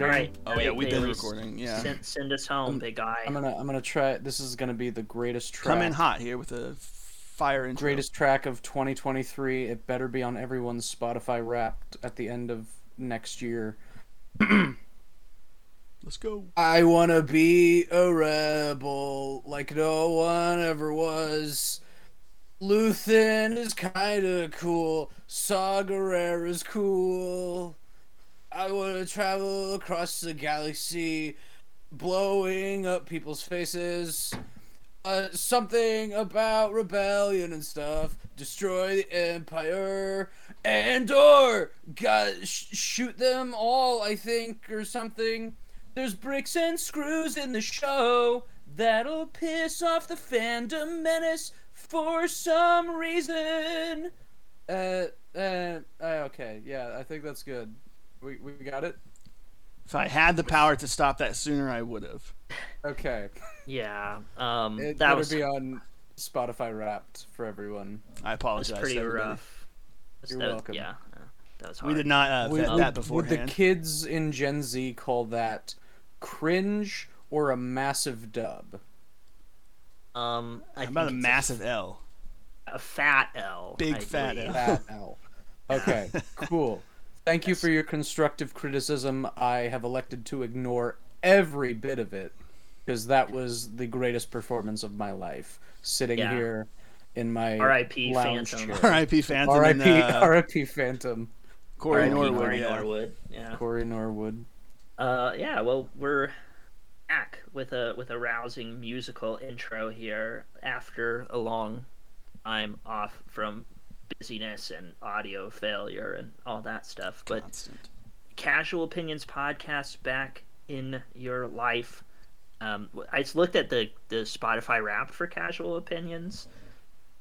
recording. All right. Oh yeah, we've been recording. Yeah, Send, send us home, Um, big guy. I'm gonna I'm gonna try. This is gonna be the greatest track. come in hot here with a fire intro. Greatest track of 2023. It better be on everyone's Spotify Wrapped at the end of next year. Let's go. I wanna be a rebel like no one ever was. Luthen is kinda cool. Saw is cool. I wanna travel across the galaxy, blowing up people's faces. Uh, something about rebellion and stuff. Destroy the empire. Andor got sh- shoot them all, I think, or something. There's bricks and screws in the show that'll piss off the fandom menace for some reason. Uh, uh, uh, okay, yeah, I think that's good. We we got it. If I had the power to stop that sooner, I would have. Okay, yeah. Um, it that would was be on Spotify Wrapped for everyone. I was apologize. pretty everybody. rough. You're That- welcome. Yeah, uh, that was hard. We did not uh, Would, vet would- that would the kids in Gen Z call that cringe or a massive dub? Um, I How about a think it's massive L? a fat L. Big I fat. L. Fat L. Okay, cool. Thank you for your constructive criticism. I have elected to ignore every bit of it because that was the greatest performance of my life. Sitting Yeah. here in my R.I.P. lounge Phantom. R.I.P. Phantom R.I.P. uh, R.I.P. Phantom. Corey R.I.P. Norwood. Corey yeah. Norwood. Yeah. Corey Norwood. Uh, yeah. Well, we're back with a with a rousing musical intro here after a long time off from busyness and audio failure and all that stuff. But Constant. Casual Opinions podcast back in your life. Um, I just looked at the the Spotify Wrapped for Casual Opinions,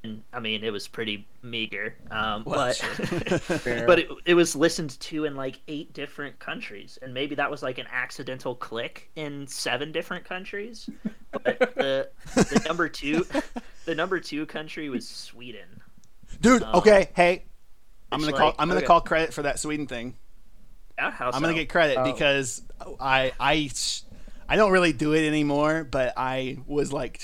and I mean it was pretty meager. Um, Well, but sure. But it, it was listened to in like eight different countries, and maybe that was like an accidental click in seven different countries. But the the number two the number two country was Sweden. Dude, Um, okay, hey, I'm gonna call. I'm gonna okay. call credit for that Sweden thing. Yeah, how I'm gonna get credit Oh. because I I I don't really do it anymore, but I was like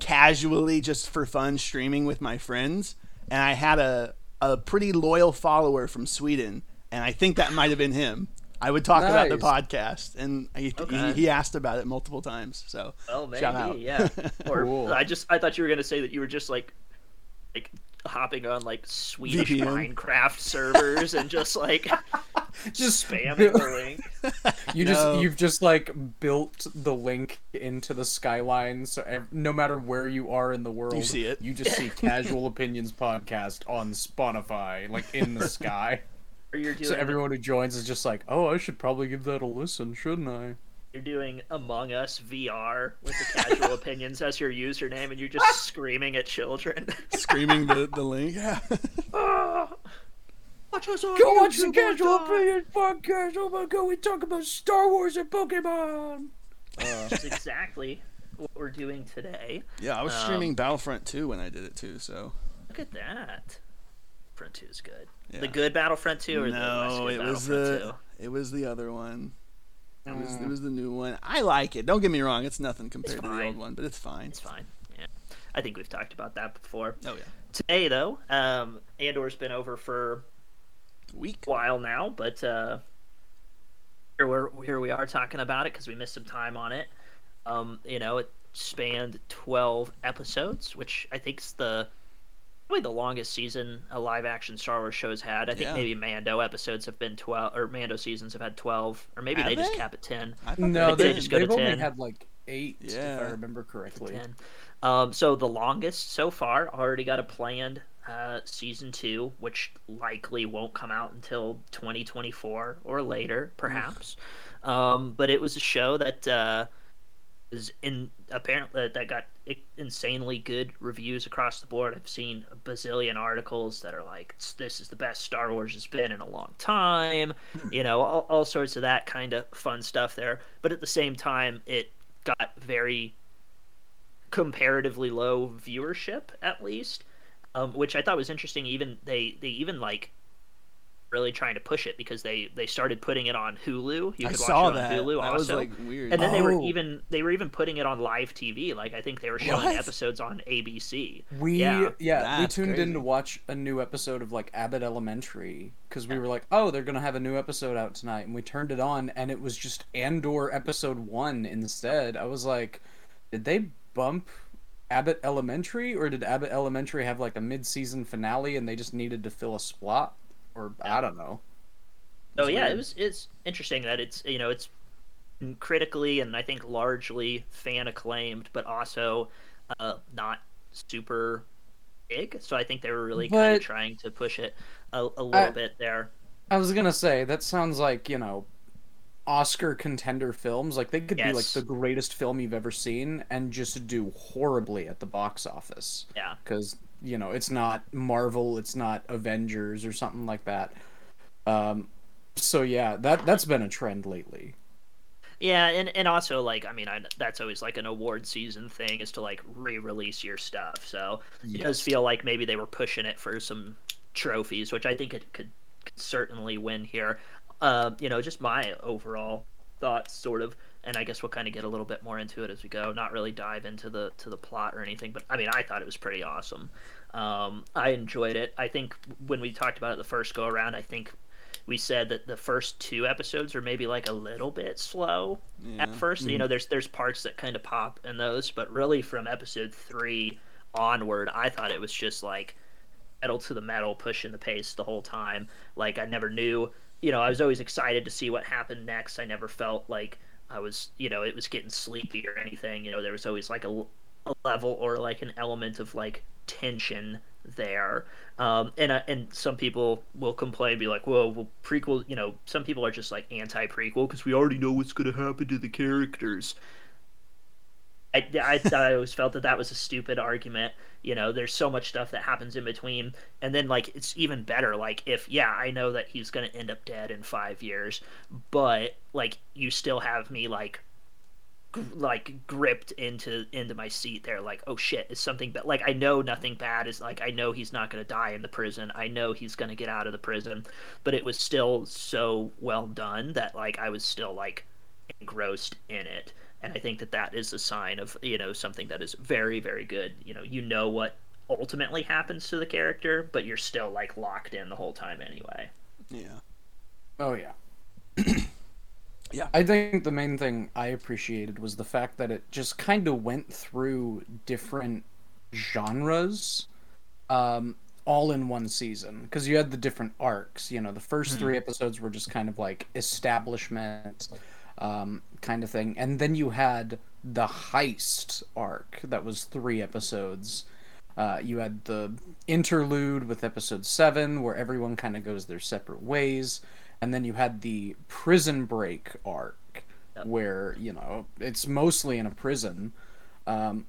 casually just for fun streaming with my friends, and I had a a pretty loyal follower from Sweden, and I think that might have been him. I would talk about the podcast, and he, Okay. he, he asked about it multiple times. So Well, maybe, shout out. yeah. Or Cool. I just I thought you were gonna say that you were just like like hopping on like Swedish VPN. Minecraft servers and just like Just spamming the link. You No. just you've just like built the link into the skyline, so ev- no matter where you are in the world, you see it. You just see Casual Opinions podcast on Spotify, like in the sky. Or you're doing So everyone who joins is just like, "Oh, I should probably give that a listen, shouldn't I?" You're doing Among Us VR with the casual opinions as your username and you're just screaming at children. screaming the the link. Yeah. Watch us on Go watch the Casual one. Opinions podcast. Oh my god, we talk about Star Wars and Pokemon. That's exactly what we're doing today. Yeah, I was Um, streaming Battlefront 2 when I did it too. So Look at that. Front 2 is good. yeah. The good Battlefront 2 or the less no, good it was Battlefront the it was the other one. It was Mm. it was the new one. I like it. Don't get me wrong. It's nothing compared to the old one, but it's fine. It's fine. Yeah. I think we've talked about that before. Oh yeah. Today, though, um, Andor's been over for a Week. while now, but uh, here, we're, here we are talking about it because we missed some time on it. Um, you know, it spanned 12 episodes, which I think is the probably the longest season a live action Star Wars show's had. I think Yeah. maybe Mando episodes have been 12, or Mando seasons have had 12, or maybe Have they, just they? cap at 10. No, they they, just go to they've only 10. had like eight, if I remember correctly. 10. Um, so the longest so far already got a planned uh, season two, which likely won't come out until 2024 or later, perhaps. Um, but it was a show that uh, is in apparently that got insanely good reviews across the board. I've seen a bazillion articles that are like, "This is the best Star Wars has been in a long time," you know, all, all sorts of that kind of fun stuff there. But at the same time, it got very comparatively low viewership, at least, um, which I thought was interesting. Even they they even like really trying to push it because they they started putting it on Hulu. You I could watch saw it on that. Hulu that also. was like weird. and then they were Oh. even they were even putting it on live TV. Like I think they were showing What? episodes on ABC. We Yeah. yeah, we That's tuned in to watch a new episode of like Abbott Elementary because we were like, oh, they're gonna have a new episode out tonight, and we turned it on, and it was just Andor episode one instead. I was like, did they bump Abbott Elementary, or did Abbott Elementary have like a mid-season finale, and they just needed to fill a slot, or I don't know. So It's yeah, weird. it was it's interesting that it's you know it's critically and I think largely fan acclaimed, but also uh, not super big. So I think they were really kind of trying to push it a, a little I- bit there. I was gonna say that sounds like you know Oscar contender films. Like they could be like the greatest film you've ever seen and just do horribly at the box office. Yeah. because you know it's not Marvel, it's not Avengers or something like that. Um, so yeah, that that's been a trend lately. Yeah, and, and also like I mean I, that's always like an award season thing is to like re-release your stuff. So it does feel like maybe they were pushing it for some trophies, which I think it could, could certainly win here. Uh, you know, just my overall thoughts, sort of, and I guess we'll kind of get a little bit more into it as we go. Not really dive into the to the plot or anything, but I mean, I thought it was pretty awesome. Um, I enjoyed it. I think when we talked about it the first go around, I think we said that the first two episodes are maybe like a little bit slow at Yeah. 1st You know, there's there's parts that kind of pop in those, but really from episode three onward, I thought it was just like pedal to the metal, pushing the pace the whole time. Like I never knew, you know, I was always excited to see what happened next. I never felt like I was, you know, it was getting sleepy or anything. You know, there was always like a, a level or like an element of like tension there. Um, and uh, and some people will complain, be like, "Whoa, well, prequel." You know, some people are just like anti-prequel because we already know what's going to happen to the characters. I, I, I always felt that that was a stupid argument. You know, there's so much stuff that happens in between, and then like it's even better. Like if yeah, I know that he's gonna end up dead in five years, but like you still have me like like gripped into into my seat there like oh shit is something bad like i know nothing bad is like i know he's not going to die in the prison i know he's going to get out of the prison but it was still so well done that like i was still like engrossed in it and i think that that is a sign of you know something that is very very good you know you know what ultimately happens to the character but you're still like locked in the whole time anyway Yeah. Oh yeah. Yeah. I think the main thing I appreciated was the fact that it just kind of went through different genres um all in one season because you had the different arcs, you know, the 1st 3 episodes were just kind of like establishment um kind of thing and then you had the heist arc that was 3 episodes. Uh, you had the interlude with episode seven, where everyone kind of goes their separate ways, and then you had the prison break arc, Yep. where you know it's mostly in a prison, um,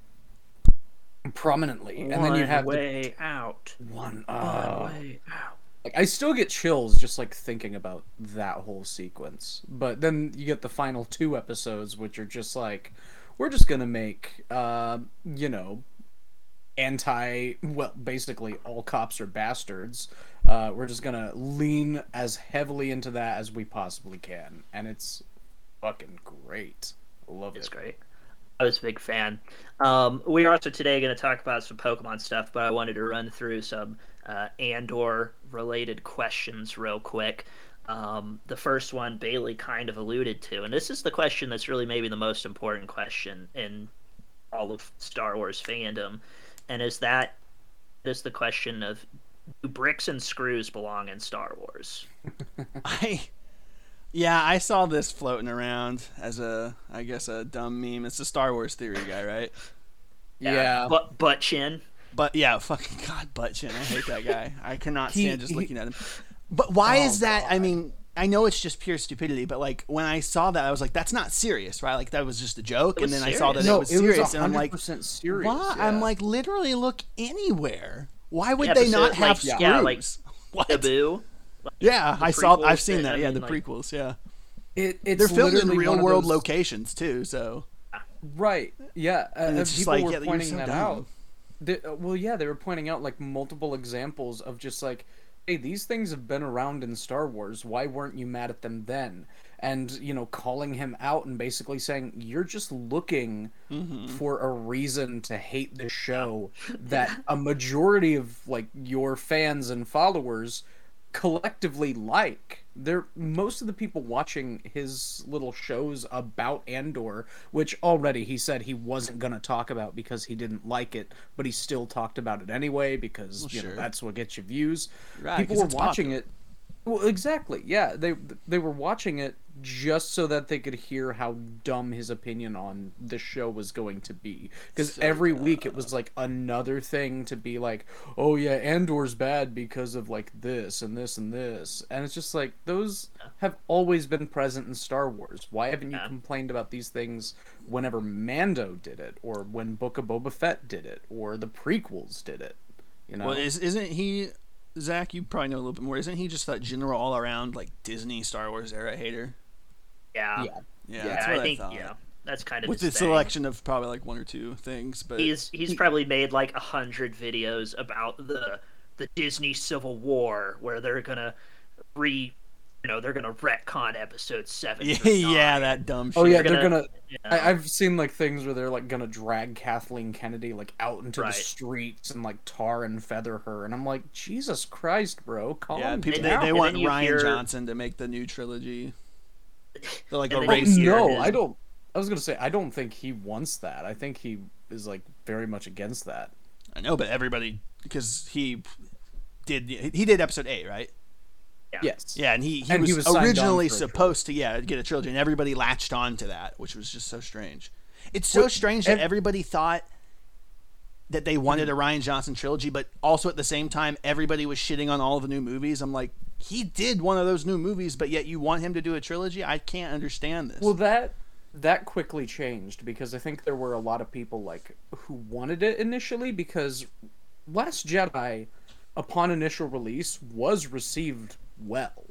prominently, and then you One have the way out one. one Uh, way out like I still get chills just like thinking about that whole sequence. But then you get the final two episodes, which are just like, we're just gonna make, uh, you know, anti. Well, basically, all cops are bastards. Uh, we're just gonna lean as heavily into that as we possibly can, and it's fucking great. I love It's it. It's great. I was a big fan. Um, we are also today going to talk about some Pokemon stuff, but I wanted to run through some uh, Andor related questions real quick. Um, the first one Bailey kind of alluded to, and this is the question that's really maybe the most important question in all of Star Wars fandom, and is that is the question of do bricks and screws belong in Star Wars? I yeah, I saw this floating around as a I guess a dumb meme. It's a Star Wars theory guy, right? Yeah. But butt chin. But yeah, fucking God, butt chin. I hate that guy. I cannot He- stand just he- looking at him. But why Oh, is that? I mean, I know it's just pure stupidity, but like when I saw that, I was like, "That's not serious, right?" Like that was just a joke, and was then I saw that serious. it no, was it serious, was and I'm like, percent serious. "Why?" yeah. I'm like, literally, look anywhere. Why would The they not have like, screws? yeah, like, what? Naboo. Yeah, I saw. I've seen that- that. I Yeah, the like- prequels. Yeah, it, it's they're filmed in real world those- locations too. So Right. Yeah. Uh, And it's just people like, were yeah, you're pointing so that dumb. out. The, uh, well, yeah, they were pointing out like multiple examples of just like hey, these things have been around in Star Wars. Why weren't you mad at them then? And you know, calling him out and basically saying you're just looking Mm-hmm. for a reason to hate the show that a majority of like your fans and followers collectively like. They're most of the people watching his little shows about Andor, which already he said he wasn't gonna talk about because he didn't like it, but he still talked about it anyway because Well, you sure. know that's what gets you views. Right, People were watching popular. it. Well, exactly. Yeah, they they were watching it just so that they could hear how dumb his opinion on the show was going to be. Because So every week it was like another thing to be like, "Oh yeah, Andor's bad because of like this and this and this," and it's just like those have always been present in Star Wars. Why haven't you Yeah. complained about these things whenever Mando did it, or when Book of Boba Fett did it, or the prequels did it? You know, Well, is isn't he? Zach, you probably know a little bit more. Isn't he just that general all around like Disney Star Wars era hater? Yeah. yeah. Yeah, Yeah, that's what I think thought. yeah, that's kind of With the his thing. selection of probably like one or two things, but He's he's He- probably made like a hundred videos about the the Disney Civil War where they're gonna re you know they're gonna retcon episode seven. yeah, through yeah, nine. that dumb shit. Oh yeah, They're they're gonna- gonna. you know. I, I've seen like things where they're like gonna drag Kathleen Kennedy like out into Right. the streets and like tar and feather her, and I'm like, Jesus Christ, bro, calm Yeah, people down. they, they want Rian hear- Johnson to make the new trilogy. They're like And a race. no, I don't. I was gonna say I don't think he wants that. I think he is like very much against that. I know, but everybody because he did he did episode eight, right? Yeah. Yes. Yeah, and he he And was, he was originally for a supposed to yeah get a trilogy, and everybody latched on to that, which was just so strange. It's so Well, strange that ev- everybody thought that they wanted a Rian Johnson trilogy, but also at the same time everybody was shitting on all of the new movies. I'm like, he did one of those new movies, but yet you want him to do a trilogy? I can't understand this. Well, that that quickly changed because I think there were a lot of people like who wanted it initially because Last Jedi, upon initial release, was received well.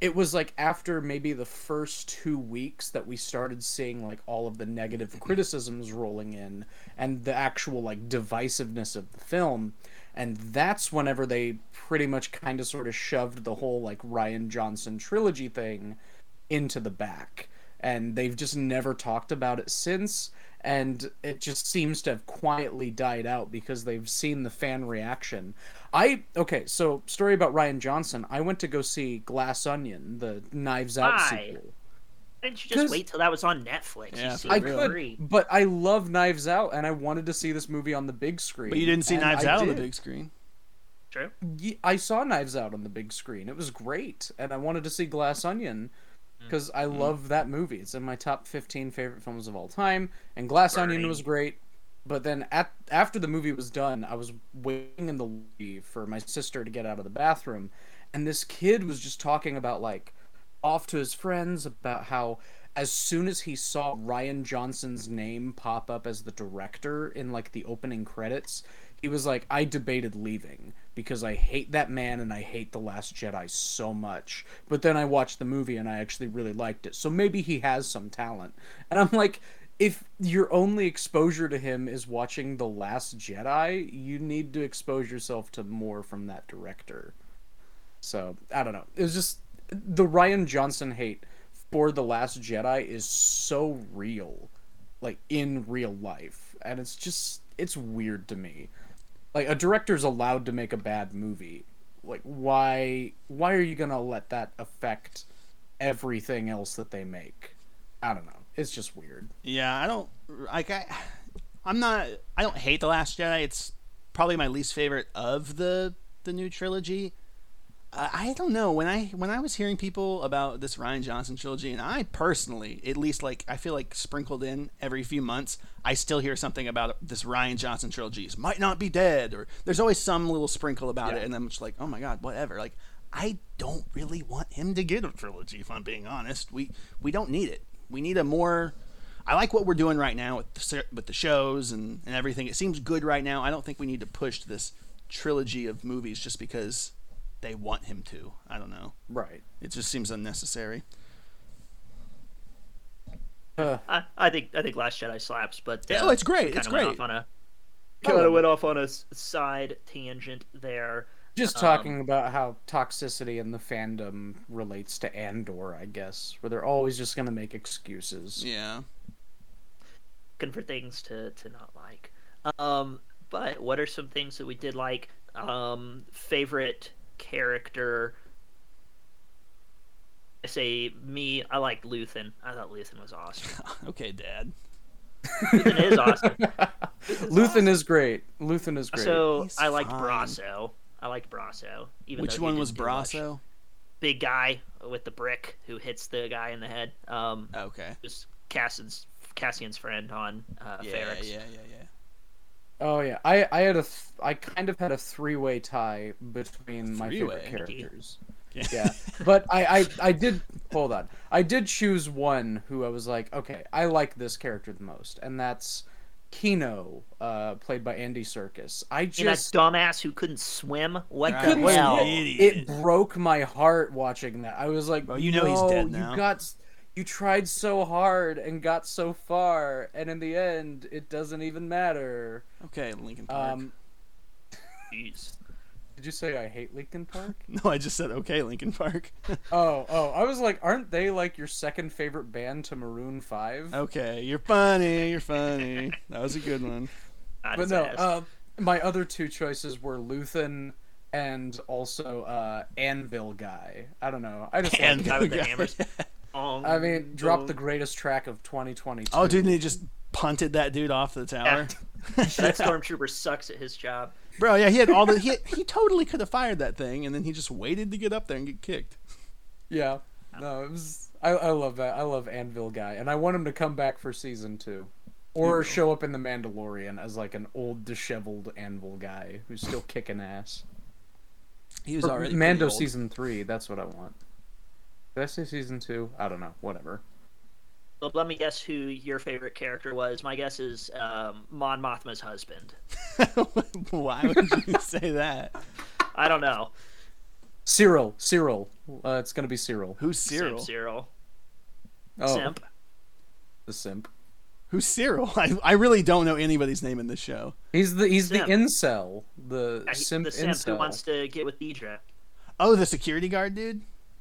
It was like after maybe the first two weeks that we started seeing like all of the negative criticisms rolling in and the actual like divisiveness of the film. And that's whenever they pretty much kind of sort of shoved the whole like Rian Johnson trilogy thing into the back. And they've just never talked about it since. And it just seems to have quietly died out because they've seen the fan reaction. I okay so story about rian johnson. I went to go see glass onion the knives out Why? sequel Why didn't you just wait till that was on Netflix? Yeah, You i could free. but i love knives out and i wanted to see this movie on the big screen but you didn't see Knives I Out on the big screen. True. Ye- I saw Knives Out on the big screen. It was great, and I wanted to see Glass Onion mm. because I mm. love that movie. It's in my top 15 favorite films of all time, and Glass Onion was great. But then at after the movie was done, I was waiting in the lobby for my sister to get out of the bathroom, and this kid was just talking about like off to his friends about how as soon as he saw Rian Johnson's name pop up as the director in like the opening credits, he was like, I debated leaving because I hate that man and I hate The Last Jedi so much. But then I watched the movie and I actually really liked it. So maybe he has some talent. And I'm like, if your only exposure to him is watching The Last Jedi, you need to expose yourself to more from that director. So I don't know. It was just the Rian Johnson hate for the Last Jedi is so real, like in real life, and it's just it's weird to me. Like a director's allowed to make a bad movie. Like why why are you gonna let that affect everything else that they make? I don't know. It's just weird. Yeah, I don't like I I'm not I don't hate The Last Jedi. It's probably my least favorite of the the new trilogy. I don't know when I when I was hearing people about this Rian Johnson trilogy, and I personally, at least like I feel like sprinkled in every few months, I still hear something about this Rian Johnson trilogy. It might not be dead, or there's always some little sprinkle about Yeah. it, and I'm just like, oh my god, whatever. Like I don't really want him to get a trilogy. If I'm being honest, we we don't need it. We need a more. I like what we're doing right now with the, with the shows and, and everything. It seems good right now. I don't think we need to push this trilogy of movies just because they want him to. I don't know. Right. It just seems unnecessary. Uh, I, I think I think Last Jedi slaps, but uh, oh, it's great. It's great. Off on a I kind love of went off on a side tangent there. Just Um, talking about how toxicity in the fandom relates to Andor, I guess, where they're always just gonna make excuses. Yeah. looking for things to, to not like. Um, but what are some things that we did like? Um, favorite character. I say me. I liked Luthen. I thought Luthen was awesome. okay, Dad. Luthen is awesome. Luthen is great. Luthen is great. So He's I liked fine. Brasso. I liked Brasso. Even Which one was do much. Brasso? Big guy with the brick who hits the guy in the head. Um, Okay. was Cassian's Cassian's friend on uh, Yeah, Ferrix. yeah, yeah, yeah. Oh yeah, I I had a th- I kind of had a three way tie between my favorite characters. Yeah, but I, I I did hold on. I did choose one who I was like, okay, I like this character the most, and that's Kino, uh, played by Andy Serkis. I And that just dumbass who couldn't swim. What the couldn't hell? swim. It broke my heart watching that. I was like, Well, you know he's dead now." You got, you tried so hard and got so far, and in the end, it doesn't even matter. Okay, Linkin Park. Um, Jeez. did you say I hate Linkin Park? no, I just said okay, Linkin Park. oh, oh, I was like, aren't they like your second favorite band to Maroon Five? okay, you're funny. You're funny. That was a good one. Not but no, uh, my other two choices were Luthen and also uh, Anvil Guy. I don't know. I just like Anvil guy with the guy. hammers. I mean, drop the greatest track of 2022. Oh, dude, and he just punted that dude off the tower. that stormtrooper sucks at his job. Bro, yeah, he had all the he he totally could have fired that thing, and then he just waited to get up there and get kicked. Yeah. No, it was. I, I love that. I love Anvil Guy, and I want him to come back for season two, or show up in the Mandalorian as like an old, disheveled Anvil guy who's still kicking ass. He was Or already Mando old. season three. That's what I want. Did I say season two? I don't know. Whatever. Well, let me guess who your favorite character was. My guess is um, Mon Mothma's husband. Why would you say that? I don't know. Syril. Syril. Uh, it's gonna be Syril. Who's Syril? Simp Syril. Oh, Simp. the simp. Who's Syril? I, I really don't know anybody's name in this show. He's the he's Simp. the incel. The Yeah, he- simp the simp incel. who wants to get with Dedra. Oh, the security guard dude?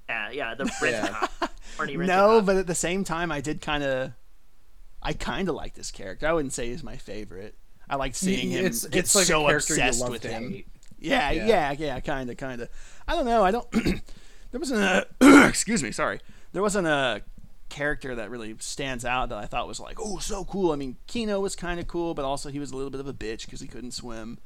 Yeah, yeah, the rent Yeah. cop. Horny rent No, cop. but at the same time, I did kind of, I kind of like this character. I wouldn't say he's my favorite. I like seeing him it's, get it's like so obsessed with him. hate. Yeah, Yeah. yeah, yeah, kind of, kind of. I don't know. I don't. there wasn't a. excuse me. Sorry. There wasn't a character that really stands out that I thought was like, oh, so cool. I mean, Kino was kind of cool, but also he was a little bit of a bitch because he couldn't swim.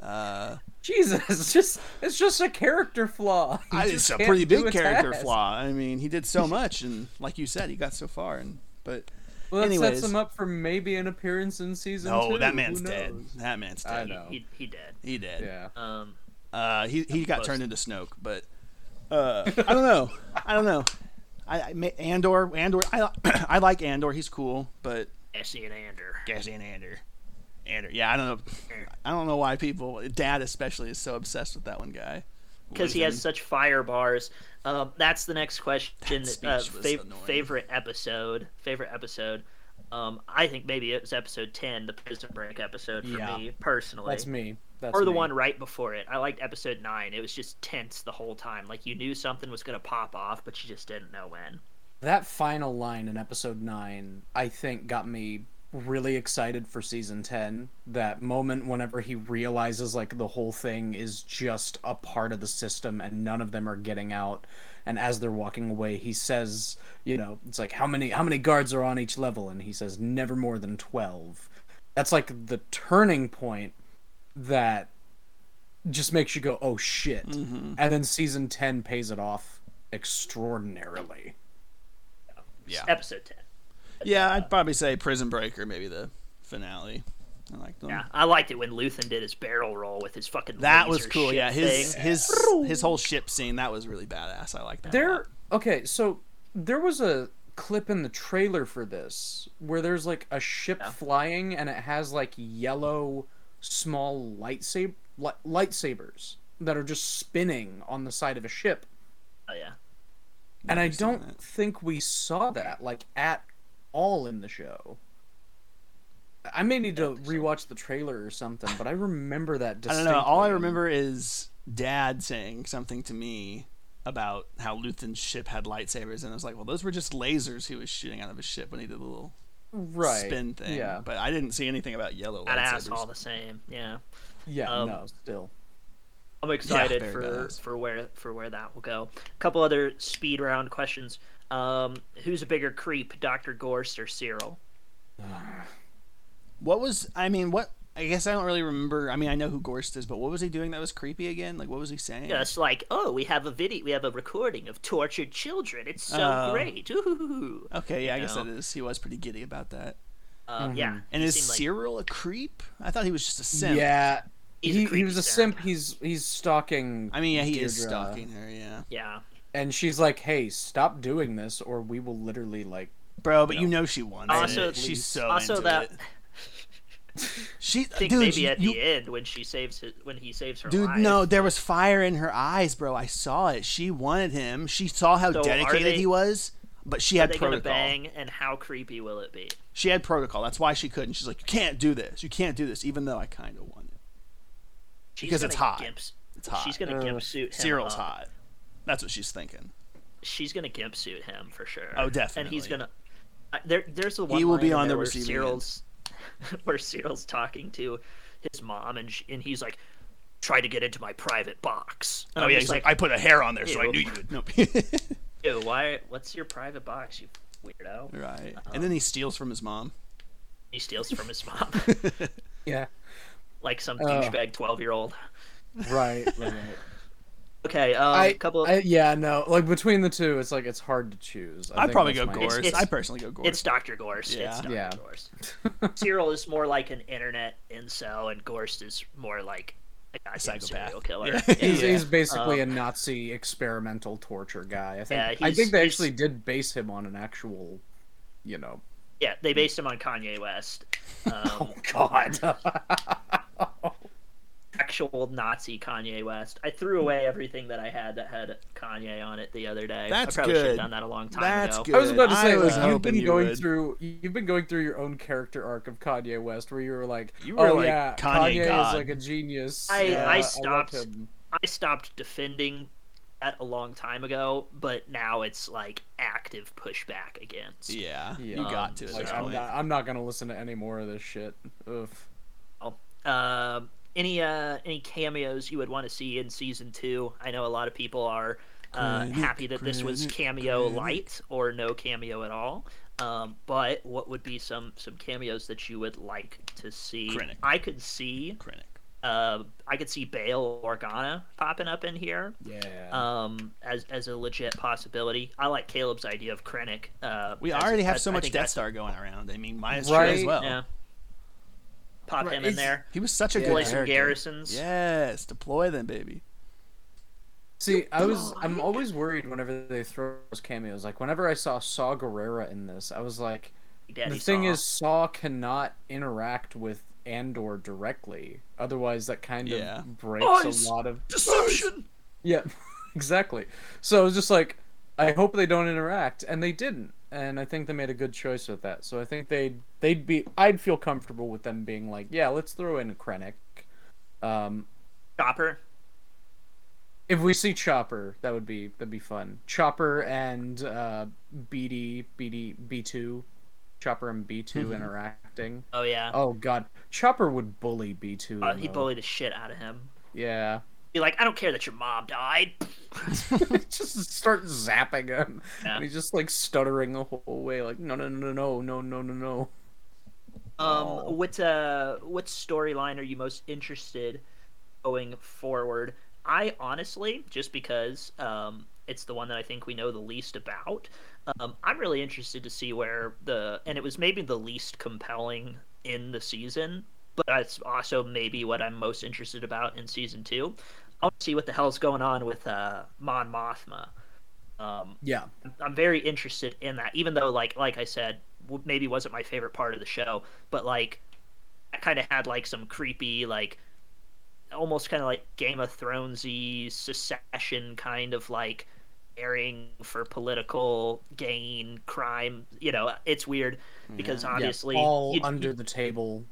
Uh, Jesus, it's just it's just a character flaw. He I, it's a pretty big character task. flaw. I mean, he did so much, and like you said, he got so far. And but Well, that Anyways. sets him up for maybe an appearance in season no, two. that man's dead. That man's I dead. know. He, he did. He dead. Yeah. Um, Uh, he he got Close. turned into Snoke, but uh, I don't know. I don't know. I, I Andor Andor I I like Andor. He's cool, but Essie and Ander. Cassian Andor. Andor. Yeah, I don't know. I don't know why people, Dad especially, is so obsessed with that one guy. Because he has such fire bars. Um, that's the next question. That Uh, was fav- favorite episode. Favorite episode. Um, I think maybe it was episode ten, the Prison Break episode for Yeah. me personally. That's me. That's or the me. one right before it. I liked episode nine. It was just tense the whole time. Like you knew something was gonna pop off, but you just didn't know when. That final line in episode nine, I think, got me really excited for season ten. That moment whenever he realizes like the whole thing is just a part of the system and none of them are getting out. And as they're walking away, he says, you know, it's like how many how many guards are on each level? And he says never more than twelve. That's like the turning point that just makes you go, oh shit. Mm-hmm. And then season ten pays it off extraordinarily. Yeah. Episode ten. Yeah, I'd probably say Prison Break or maybe the finale. I like them. Yeah, I liked it when Luthen did his barrel roll with his fucking. That was cool. shit Yeah, his thing. his his whole ship scene that was really badass. I like that. There okay, so there was a clip in the trailer for this where there's like a ship Yeah. flying and it has like yellow small lightsaber li- lightsabers that are just spinning on the side of a ship. Oh yeah. And I don't that. think we saw that like at all in the show. I may need to rewatch the trailer or something, but I remember that I don't know. All I remember is dad saying something to me about how Luthen's ship had lightsabers, and I was like, well, those were just lasers he was shooting out of his ship when he did the little right spin thing. Yeah, But I didn't see anything about yellow That ass lightsabers. all the same. Yeah. yeah, Um, no, still. I'm excited very for for where for where that will go. A couple other speed round questions. Um, who's a bigger creep, Doctor Gorst or Syril? What was? I mean, what? I guess I don't really remember. I mean, I know who Gorst is, but what was he doing that was creepy again? Like, what was he saying? Yeah, it's like, oh, we have a video, we have a recording of tortured children. It's so Oh. great. Ooh. Okay, yeah, I guess that is. He was pretty giddy about that. Um, Yeah. And is seemed like- Syril a creep? I thought he was just a simp. Yeah, he, he was a simp. simp. He's he's stalking. I mean, yeah, he is stalking her. Yeah, Yeah. And she's like, "Hey, stop doing this, or we will literally like." bro, but No. you know she wants Also- it. She's so also into that- it. She, I think dude, maybe at you, the end when she saves his, when he saves her dude, life. no, there was fire in her eyes, bro. I saw it. She wanted him. She saw how So dedicated they- he was, but she Are had they gonna protocol. bang, and how creepy will it be? She had protocol. That's why she couldn't. She's like, you can't do this. You can't do this, even though I kind of want it. She's Because it's hot. Gimp, It's hot. She's gonna Uh, gimp suit him. Syril's up. hot. That's what she's thinking. She's gonna gimp suit him for sure. Oh, definitely. And he's gonna. Uh, there, there's the one. He will line be on the where receiving Syril's, where Syril's talking to his mom, and sh and he's like, "Try to get into my private box." And Oh I'm yeah, he's like, I put a hair on there, so I knew you would. No. Ew, why? What's your private box, you weirdo? right. Uh-huh. And then he steals from his mom. He steals from his mom, Yeah. like some Oh. douchebag twelve year old. Right. right, right. Okay, um, I, a couple. Of, I yeah no like between the two it's like it's hard to choose. I I'd probably go my- Gorst. it's- I personally go Gorst. it's Doctor Gorst. Yeah. It's Doctor Yeah. Gorst. Syril is more like an internet incel, and Gorst is more like a goddamn psychopath. serial killer. Yeah. He's, Yeah. he's basically Um, a Nazi experimental torture guy. I think. Yeah, I think they actually did base him on an actual, you know. Yeah, they based him on Kanye West. Um, Oh God. actual Nazi Kanye West. I threw away everything that I had that had Kanye on it the other day. That's I probably should good. have done that a long time That's ago. good. I was about to say, I was like, you've been you going would. through, you've been going through your own character arc of Kanye West, where you were like, You were oh like yeah, Kanye God. is like a genius. I- Yeah, I stopped- him." I stopped defending that a long time ago, but now it's like active pushback against. Yeah, Yeah. you got to at Like, I'm not, I'm not gonna listen to any more of this shit. Oof. Um, any uh, any cameos you would want to see in season two? I know a lot of people are uh, Credit, happy that this was cameo credit. light or no cameo at all. Um, but what would be some some cameos that you would like to see? Krennic. I could see Krennic. uh, I could see Bail Organa popping up in here Yeah. um, as as a legit possibility. I like Caleb's idea of Krennic. Uh, We as- already have so I much think Death Star going around. I mean, Maya's Right. true as well. Yeah. Pop Right, him in it's- there. He was such a Yeah. good Play some garrisons. Yes, deploy them, baby. See, I was I'm always worried whenever they throw those cameos. Like whenever I saw Saw Gerrera in this, I was like, Daddy the thing Saw. is, Saw cannot interact with Andor directly. Otherwise, that kind of Yeah. breaks Eyes. a lot of deception. yeah, exactly. So I was just like, I hope they don't interact, and they didn't. And I think they made a good choice with that. So I think they'd they'd be I'd feel comfortable with them being like, yeah, let's throw in Krennic. Um, Chopper. if we see Chopper, that would be that'd be fun. Chopper and uh, BD BD B two, Chopper and B 2 interacting. Oh yeah. Oh god, Chopper would bully B two. Uh, he bullied the shit out of him. Yeah, Be like, I don't care that your mom died. just start zapping him, Yeah. and he's just like stuttering the whole way, like no no no no no no no no. Um, Oh. what uh, what storyline are you most interested going forward? I honestly, just because um, it's the one that I think we know the least about, um, I'm really interested to see where the and it was maybe the least compelling in the season, but that's also maybe what I'm most interested about in season two. I want to see what the hell's going on with uh, Mon Mothma. Um, Yeah, I'm very interested in that, even though, like, like I said, maybe wasn't my favorite part of the show, but like, I kind of had like some creepy, like, almost kind of like Game of Thronesy secession kind of like airing for political gain, crime. You know, it's weird because obviously yeah, all you, under the table.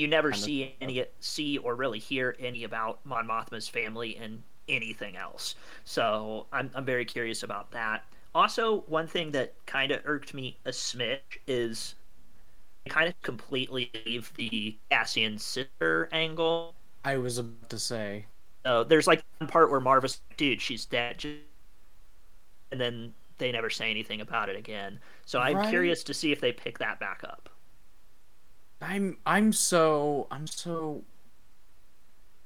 You never see any see or really hear any about Mon Mothma's family and anything else. So I'm I'm very curious about that. Also, one thing that kind of irked me a smidge is kind of completely leave the Cassian sister angle. I was about to say. So there's like one part where Maarva's like, dude, she's dead. And then they never say anything about it again. So I'm Right. curious to see if they pick that back up. I'm I'm so I'm so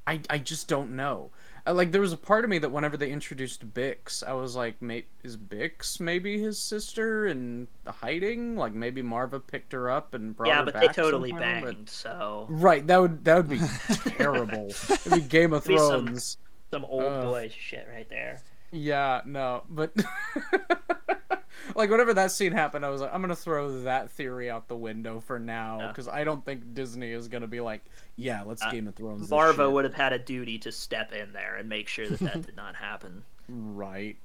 I I just don't know. Uh, Like there was a part of me that whenever they introduced Bix, I was like, "May is Bix maybe his sister and hiding? Like maybe Maarva picked her up and brought yeah, her back. Yeah, but they totally somehow, but- banged. So Right, that would that would be terrible. It'd be Game of some- Thrones. some old Ugh. boy shit right there. Yeah, no, but like whenever that scene happened, I was like, I'm gonna throw that theory out the window for now Yeah. because I don't think Disney is gonna be like, yeah, let's Uh, Game of Thrones. Maarva would have had a duty to step in there and make sure that that did not happen. right.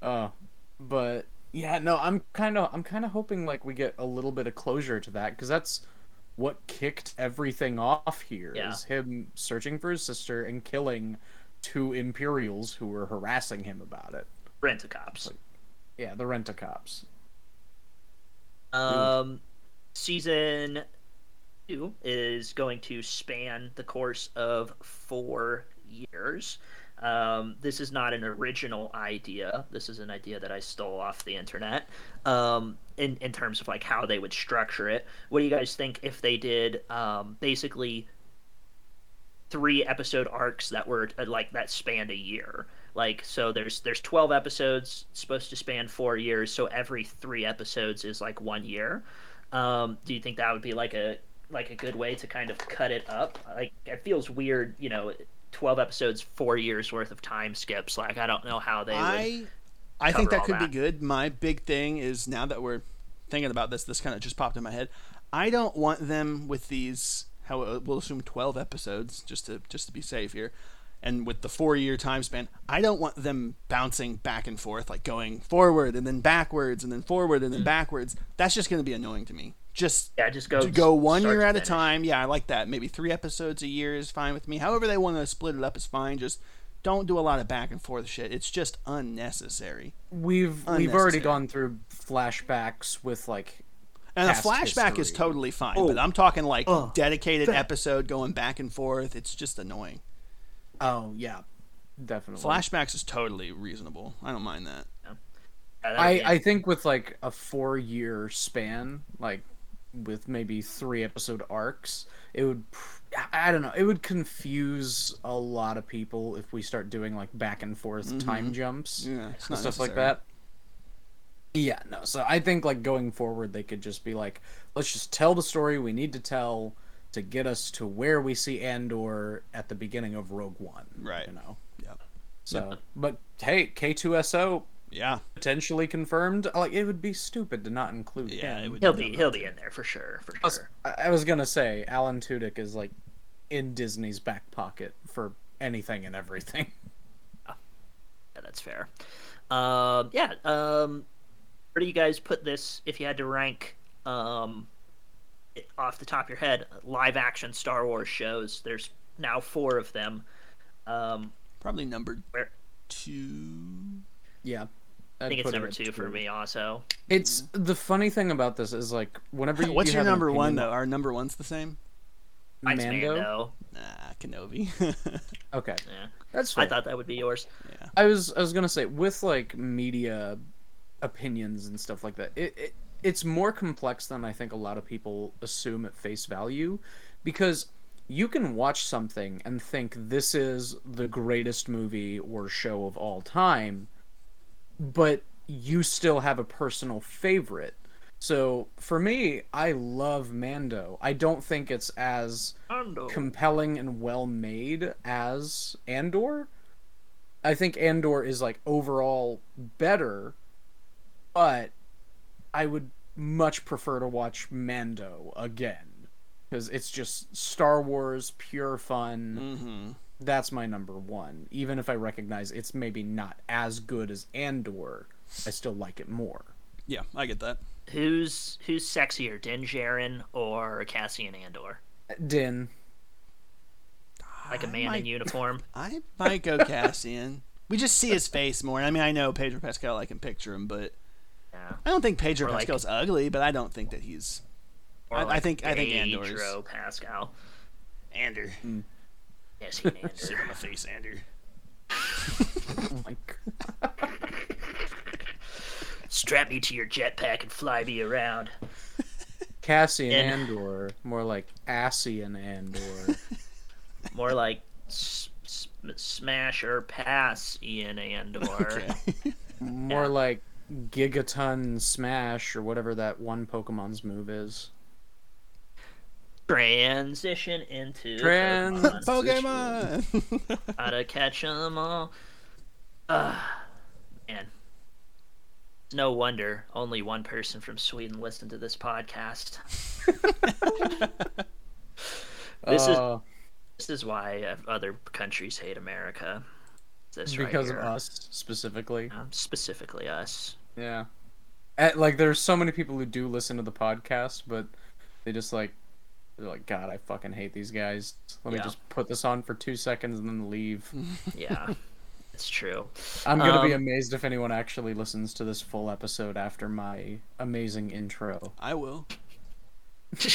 Uh, but yeah, no, I'm kind of I'm kind of hoping like we get a little bit of closure to that because that's what kicked everything off here is Yeah. him searching for his sister and killing two Imperials who were harassing him about it. Rent a cops. Yeah, the Rent-A-Cops. Um, season two is going to span the course of four years. Um, this is not an original idea. This is an idea that I stole off the internet. Um, in in terms of like how they would structure it. What do you guys think if they did um, basically three episode arcs that were uh, like that spanned a year? Like so, there's there's twelve episodes supposed to span four years. So every three episodes is like one year. Um, do you think that would be like a like a good way to kind of cut it up? Like it feels weird, you know, twelve episodes, four years worth of time skips. Like I don't know how they would. I I think that could that. be good. My big thing is now that we're thinking about this, this kind of just popped in my head. I don't want them with these. How we'll assume twelve episodes, just to just to be safe here, and with the four year time span, I don't want them bouncing back and forth, like going forward and then backwards and then forward and then backwards. That's just going to be annoying to me. Just Mm. Yeah, just go go one year to at a time. Yeah, I like that. Maybe three episodes a year is fine with me. However they want to split it up is fine. Just don't do a lot of back and forth shit. It's just unnecessary. We've we've already gone through flashbacks with like And a past flashback is totally fine, Oh. but I'm talking like Ugh. dedicated episode going back and forth. It's just annoying. Oh yeah, definitely. Flashbacks is totally reasonable. I don't mind that. Yeah, that I be- I think with like a four year span, like with maybe three episode arcs, it would. I don't know. It would confuse a lot of people if we start doing like back and forth mm-hmm. time jumps Yeah, and not stuff like that. Yeah, no. So I think like going forward, they could just be like, let's just tell the story we need to tell to get us to where we see Andor at the beginning of Rogue One. Right. You know. Yep. So, but hey, K2SO Yeah. potentially confirmed. Like it would be stupid to not include Yeah, him. it would he'll be he'll be in there for sure for Plus, sure. I I was gonna say Alan Tudyk is like in Disney's back pocket for anything and everything. Yeah, that's fair. Um, yeah. Um, where do you guys put this if you had to rank um, it- off the top of your head live action Star Wars shows? There's now four of them. Um, Probably number where two. Yeah. I think it's number two for me also. It's the funny thing about this is like whenever you, What's you your have an number one though? Our number one's the same. Mine's Mando. Mando. Nah, Kenobi. Okay, Yeah. that's I thought that would be yours. yeah. I was I was gonna say with like media opinions and stuff like that. It, it it's more complex than I think a lot of people assume at face value, because you can watch something and think this is the greatest movie or show of all time, but you still have a personal favorite. So for me, I love Mando. I don't think it's as Mando. compelling and well made as Andor. I think Andor is like overall better, but I would much prefer to watch Mando again because it's just Star Wars pure fun. Mm-hmm. That's my number one. Even if I recognize it's maybe not as good as Andor, I still like it more. Yeah, I get that. Who's who's sexier, Din Djarin or Cassian Andor? Din, like a man in uniform. I might go Cassian. We just see his face more. I mean, I know Pedro Pascal. I can picture him, but Yeah. I don't think Pedro Or like- Pascal's ugly. But I don't think that he's Or I- I like think- I think Andor is- Pedro Pascal. Ander. Hmm. Yes, he Andor. Sit on the face, Ander. Oh my God. Strap me to your jetpack and fly me around. Cassian And- Andor, more like Assian Andor. More like s- s- smash or pass Ian Andor. Okay. more like Gigaton Smash or whatever that one Pokemon's move is. Transition into Trans- Pokemon. Pokemon. Gotta catch 'em all. Uh, man. No wonder only one person from Sweden listened to this podcast. This is- Uh, This is why uh, other countries hate America. This right because of us specifically. Um, specifically us. Yeah. And, like there's so many people who do listen to the podcast, but they just like they're like, God, I fucking hate these guys. Let me just put this on for two seconds and then leave. Yeah, it's true. I'm gonna be Um, amazed if anyone actually listens to this full episode after my amazing intro. I will.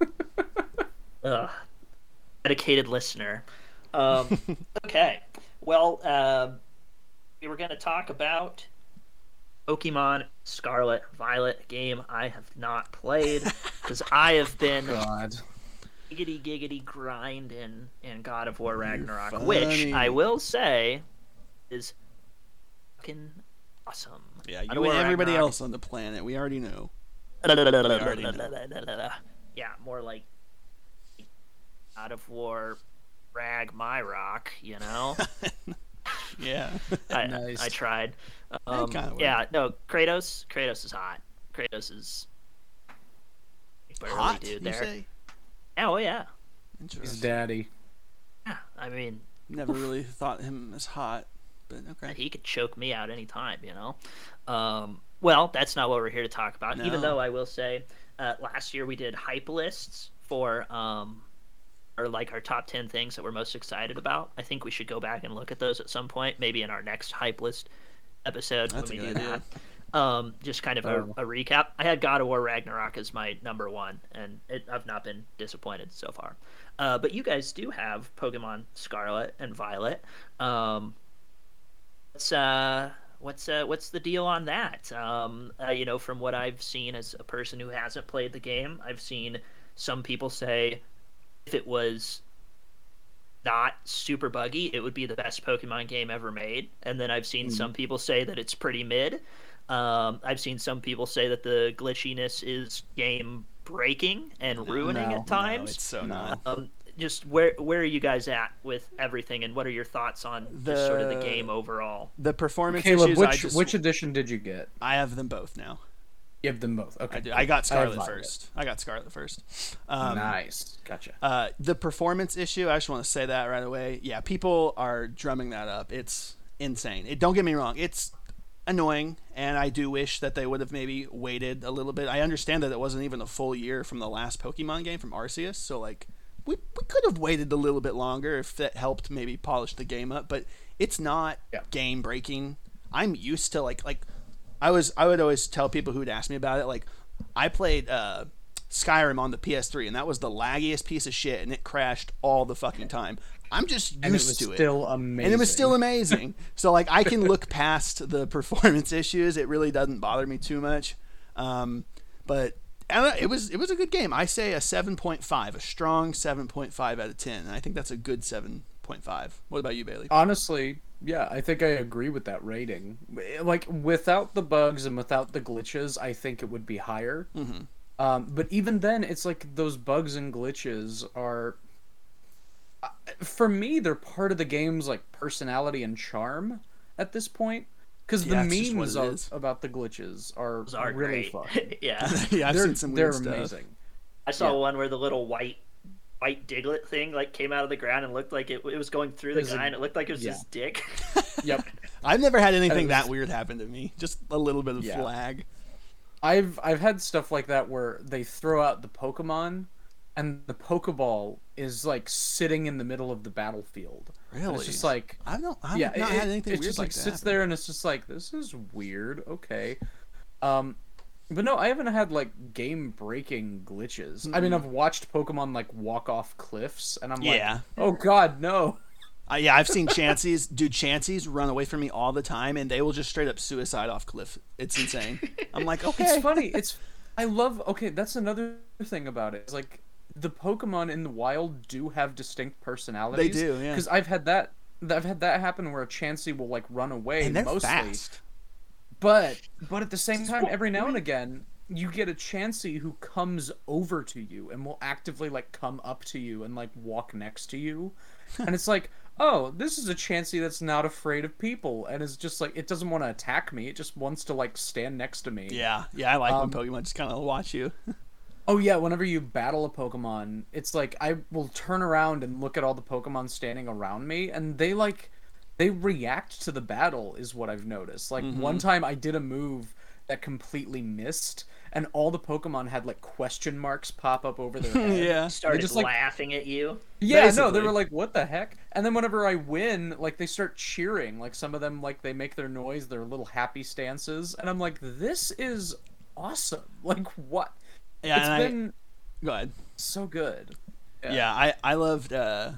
Ugh. Dedicated listener. Um, okay. Well, um, we were going to talk about Pokemon Scarlet Violet, game I have not played because I have been God. giggity giggity grind in, in God of War Ragnarok, which I will say is fucking awesome. Yeah, you of and everybody else on the planet. We already know. already Yeah, more like God of War rag my rock, you know. Yeah. I, Nice. I tried. Um, yeah, no, Kratos. Kratos is hot. Kratos is burly Hot, dude you there. say? Oh yeah, He's daddy. yeah. I mean, Never really thought him as hot, but okay. he could choke me out any time, you know. Um, well, that's not what we're here to talk about. Even though I will say, uh, last year we did hype lists for um, or like our top ten things that we're most excited about. I think we should go back and look at those at some point, maybe in our next hype list episode That's when we do idea. that. Um, just kind of a, Oh. a recap. I had God of War Ragnarok as my number one, and it, I've not been disappointed so far. Uh, but you guys do have Pokemon Scarlet and Violet. Um, what's uh, what's uh, what's the deal on that? Um, uh, you know, from what I've seen as a person who hasn't played the game, I've seen some people say if it was not super buggy, it would be the best Pokemon game ever made. And then I've seen some people say that it's pretty mid. Um, I've seen some people say that the glitchiness is game breaking and ruining no, at times. No, it's so No. not. um, just where where are you guys at with everything, and what are your thoughts on just sort of the The- game overall? The performance Caleb, issues. I which just which edition did you get? I have them both now. You have them both. Okay. I, do. I got Scarlet Violet. first. I got Scarlet first. Um, nice. Gotcha. Uh, the performance issue, I just want to say that right away. Yeah, people are drumming that up. It's insane. It, don't get me wrong, it's annoying, and I do wish that they would have maybe waited a little bit. I understand that it wasn't even a full year from the last Pokemon game from Arceus, so like we, we could have waited a little bit longer if that helped maybe polish the game up. But it's not Yeah. game breaking. I'm used to like like I was I would always tell people who'd ask me about it like I played uh, Skyrim on the PS3 and that was the laggiest piece of shit and it crashed all the fucking time. I'm just used to it. and it was to it. still amazing. And it was still amazing. so like I can look past the performance issues. It really doesn't bother me too much. Um, but it was it was a good game. I say a 7.5, a strong 7.5 out of 10. And I think that's a good 7.5. What about you, Bailey? Honestly, yeah, I think I agree with that rating. Like without the bugs and without the glitches, I think it would be higher. Mhm. Um, but even then, it's like those bugs and glitches are, uh, for me, they're part of the game's like personality and charm at this point. Because Yeah, the it's memes it are, about the glitches are, are really great. fun. yeah, yeah, I've they're seen some they're weird stuff. amazing. I saw Yeah. one where the little white white Diglett thing like came out of the ground and looked like it, it was going through the There's a- guy and it looked like it was yeah. his dick. Yep. I've never had anything was- that weird happen to me. Just a little bit of Yeah. flag. I've I've had stuff like that where they throw out the Pokemon and the Pokeball is like sitting in the middle of the battlefield. And Really? it's just like I don't. I've yeah, not it, had anything it weird just like like sits happen. there and it's just like this is weird. Okay, um, but no, I haven't had like game breaking glitches. I mean, I've watched Pokemon like walk off cliffs, and I'm Yeah. like, oh god, no. Uh, yeah, I've seen Chanseys, dude. Chanseys run away from me all the time, and they will just straight up suicide off cliff. It's insane. I'm like, okay, It's funny. It's I love. Okay, that's another thing about it. It's like the Pokemon in the wild do have distinct personalities. They do, yeah. Because I've had that. I've had that happen where a Chansey will like run away and they're mostly, fast. But but at the same time, every now and again, you get a Chansey who comes over to you and will actively like come up to you and like walk next to you, and it's like. Oh, this is a Chansey that's not afraid of people, and is just like it doesn't want to attack me. It just wants to like stand next to me. Yeah, yeah, I like Um, when Pokemon just kind of watch you. Oh yeah, whenever you battle a Pokemon, it's like I will turn around and look at all the Pokemon standing around me, and they like they react to the battle is what I've noticed. Like Mm-hmm. one time I did a move that completely missed, and all the Pokemon had like question marks pop up over their head. yeah, Started just, like- laughing at you. Yeah, no, they were like, "What the heck?" And then whenever I win, like they start cheering. Like some of them, like they make their noise, their little happy stances, and I'm like, "This is awesome!" Like what? yeah. it's and been I, go ahead. so good. Yeah, I I loved uh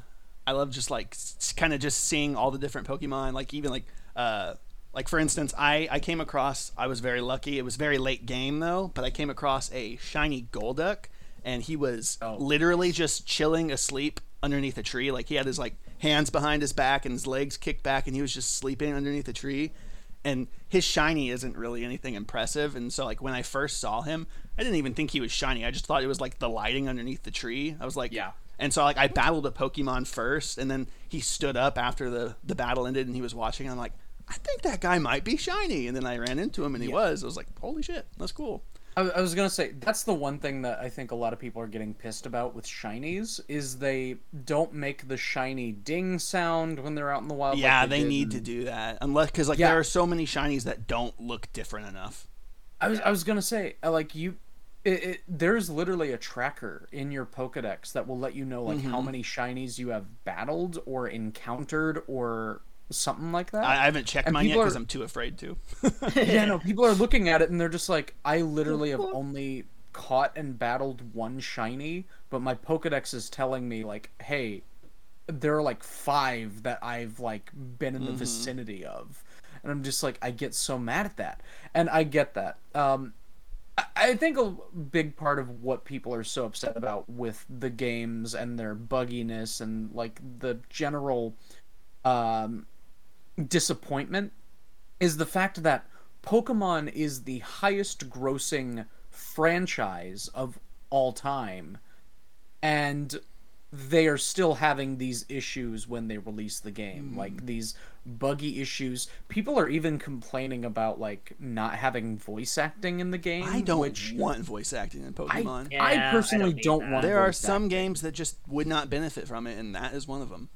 I love just like kind of just seeing all the different Pokemon. Like even like uh like for instance, I I came across I was very lucky. It was very late game though, but I came across a shiny Golduck, and he was Oh. literally just chilling asleep underneath a tree. Like he had his like hands behind his back and his legs kicked back, and he was just sleeping underneath a tree. And his shiny isn't really anything impressive, and so like when I first saw him, I didn't even think he was shiny. I just thought it was like the lighting underneath the tree. I was like, Yeah. And so like I battled a Pokemon first, and then he stood up after the the battle ended, and he was watching. I'm like, I think that guy might be shiny, and then I ran into him, and he Yeah. was. I was like, holy shit, that's cool. I, I was gonna say that's the one thing that I think a lot of people are getting pissed about with shinies is they don't make the shiny ding sound when they're out in the wild. like yeah, they need to do that, unless because like Yeah. there are so many shinies that don't look different enough. I was I was gonna say uh, like you, it, it, there's literally a tracker in your Pokedex that will let you know like how Mhm. many shinies you have battled or encountered or something like that. I, haven't checked And mine yet because I'm too afraid to. yeah, no, people are looking at it and they're just like, I literally have only caught and battled one shiny, but my Pokedex is telling me like, hey, there are like five that I've like been in the vicinity of. And I'm just like, I get so mad at that. And I get that. Um I- think a big part of what people are so upset about with the games and their bugginess and like the general um disappointment is the fact that Pokemon is the highest grossing franchise of all time and they are still having these issues when they release the game Hmm. like these buggy issues people are even complaining about like not having voice acting in the game I don't which want voice acting in Pokemon. Yeah, I I personally don't need don't, want there are some acting. games that just would not benefit from it, and that is one of them.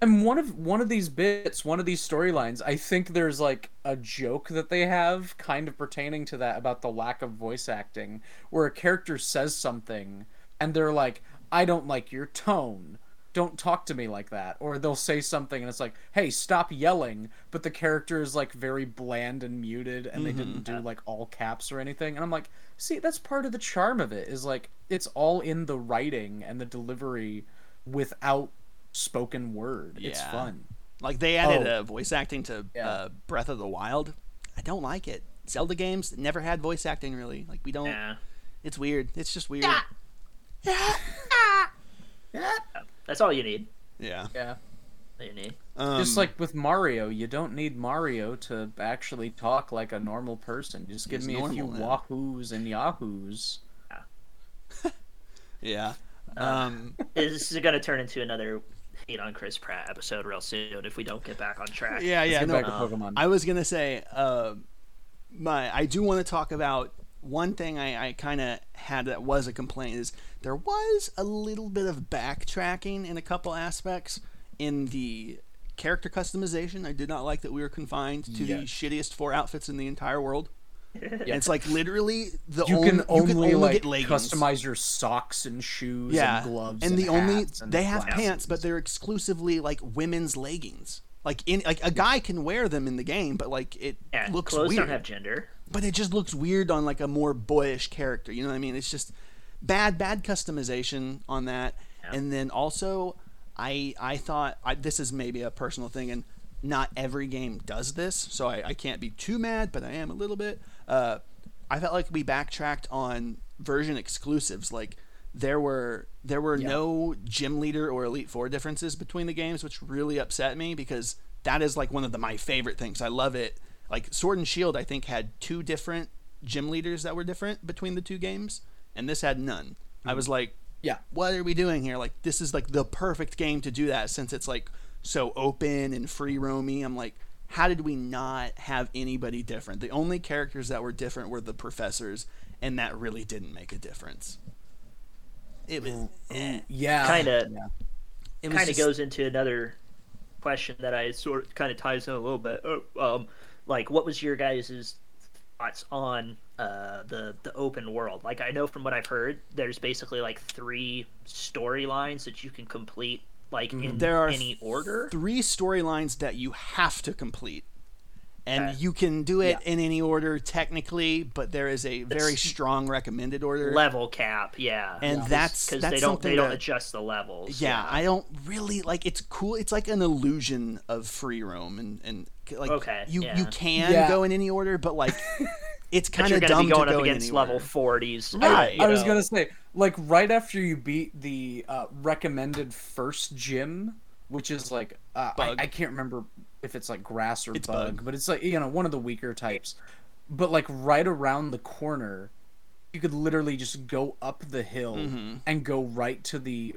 And one of one of these bits, one of these storylines, I think there's like a joke that they have kind of pertaining to that about the lack of voice acting, where a character says something and they're like, "I don't like your tone. Don't talk to me like that." Or they'll say something and it's like, "Hey, stop yelling," but the character is like very bland and muted and they didn't do like all caps or anything. And I'm like, "See, that's part of the charm of it. Is like it's all in the writing and the delivery without spoken word. It's fun. Like they added Oh. uh, voice acting to Yeah. uh, Breath of the Wild. I don't like it. Zelda games never had voice acting really. Like we don't. Yeah. It's weird. It's just weird. That's all you need. Yeah. Yeah. All you need. Um, Just like with Mario, you don't need Mario to actually talk like a normal person. Just give He's me a few normal wahoos and yahoos. Yeah. Uh, Um. This is gonna turn into another hate on Chris Pratt episode real soon if we don't get back on track. Yeah. Let's Yeah. get No. back to Pokemon. I was gonna say, uh, my I do want to talk about one thing I, I kind of had that was a complaint is there was a little bit of backtracking in a couple aspects in the character customization. I did not like that we were confined to the shittiest four outfits in the entire world. And it's like literally the You only can only, you like get leggings. customize your socks and shoes yeah, and gloves. and the only and they have glasses. pants, but they're exclusively like women's leggings. Like in like a guy can wear them in the game, but like it Yeah, looks clothes weird. don't have gender. But it just looks weird on like a more boyish character. You know what I mean? It's just bad, bad customization on that. Yeah. And then also, I I thought I, this is maybe a personal thing, and not every game does this, so I, I can't be too mad, but I am a little bit. Uh, I felt like we backtracked on version exclusives, like. There were there were Yeah. no gym leader or elite four differences between the games, which really upset me because that is like one of the, my favorite things. I love it. Like Sword and Shield, I think had two different gym leaders that were different between the two games, and this had none. I was like, Yeah. what are we doing here? Like this is like the perfect game to do that since it's like so open and free roamy. I'm like, how did we not have anybody different? The only characters that were different were the professors, and that really didn't make a difference. It was, eh. Yeah. Kinda- Yeah. it kind of just- goes into another question that I sort of kind of ties in a little bit. Oh, Um, like, what was your guys' thoughts on uh, the the open world? Like, I know from what I've heard, there's basically like three storylines that you can complete, like in Mm-hmm. There are any order. three storylines that you have to complete. And Okay. you can do it Yeah. in any order technically, but there is a very It's- strong recommended order. Level cap, yeah, and that's because that's they don't something they don't that- adjust the levels. yeah, I don't really like. It's cool. It's like an illusion of free roam, and and like Okay, you yeah. you can Yeah. go in any order, but like it's kind of going dumb be going to go up in against any level order. 40s. Right. you I was know. gonna say, like, right after you beat the uh, recommended first gym, which is like, uh, I, I can't remember if it's like grass or It's bug, bug. but it's like you know one of the weaker types. But like right around the corner, you could literally just go up the hill Mm-hmm. and go right to the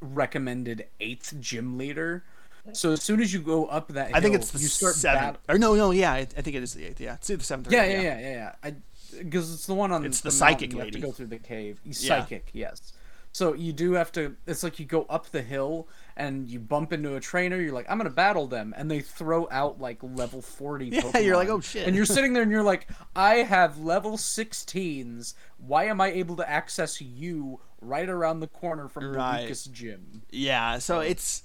recommended eighth gym leader. So as soon as you go up that hill, I think it's the you start seventh. bat- Or no, no, yeah, I, I think it is the eighth. Yeah, it's the seventh yeah, yeah, yeah, yeah, yeah. I because it's the one on It's the mountain, psychic you lady. have to go through the cave. Yeah. Psychic, yes. So you do have to. It's like you go up the hill and you bump into a trainer. You're like, I'm gonna battle them, and they throw out like level forty. Yeah, you're like, "Oh, shit." And you're sitting there and you're like, I have level 16s. Why am I able to access you right around the corner from Right. the weakest gym? Yeah, so it's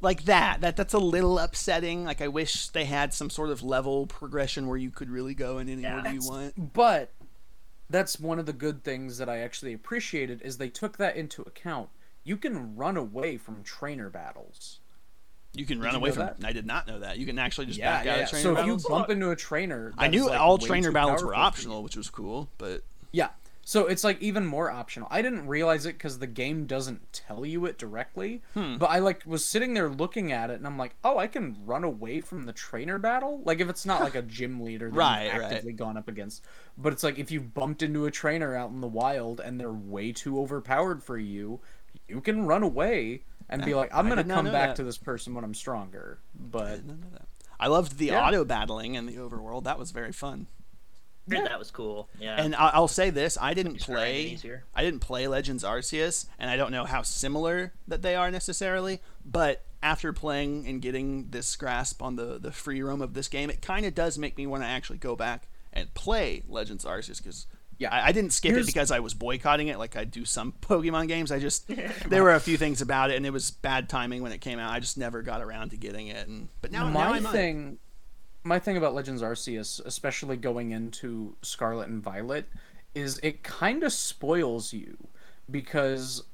like that. That that's a little upsetting. Like I wish they had some sort of level progression where you could really go in any Yeah, order you want. But that's one of the good things that I actually appreciated is they took that into account. You can run away from trainer battles. You can run you away from. that? I did not know that. You can actually just Yeah, back yeah. out yeah. of trainer battles. So if you bump into a trainer, I knew like, all trainer battles were powerful for you- optional, which was cool. But Yeah. So it's like even more optional. I didn't realize it because the game doesn't tell you it directly. Hmm. But I like was sitting there looking at it, and I'm like, oh, I can run away from the trainer battle. Like if it's not like a gym leader that Right, you've right. actively gone up against, but it's like if you bumped into a trainer out in the wild and they're way too overpowered for you, you can run away and be like, I'm gonna come back that. to this person when I'm stronger. But No, no, no. I loved the Yeah. auto battling in the overworld. That was very fun. Yeah, that was cool. Yeah. And I- I'll say this: I didn't play. easier. I didn't play Legends Arceus, and I don't know how similar that they are necessarily. But after playing and getting this grasp on the the free roam of this game, it kind of does make me want to actually go back and play Legends Arceus because. Yeah. I, I didn't skip Here's- it because I was boycotting it like I do some Pokemon games. I just there were a few things about it, and it was bad timing when it came out. I just never got around to getting it. And but now, now my might. thing my thing about legends arceus especially going into scarlet and violet is it kind of spoils you because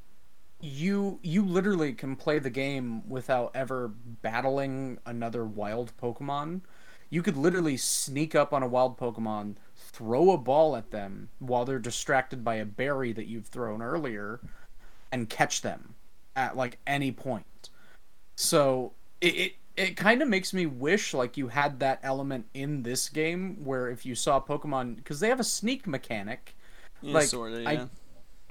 you you literally can play the game without ever battling another wild pokemon you could literally sneak up on a wild pokemon throw a ball at them while they're distracted by a berry that you've thrown earlier and catch them at like any point so it it, it kind of makes me wish like you had that element in this game where if you saw Pokemon because they have a sneak mechanic. Yeah, like, sorta, I- yeah. I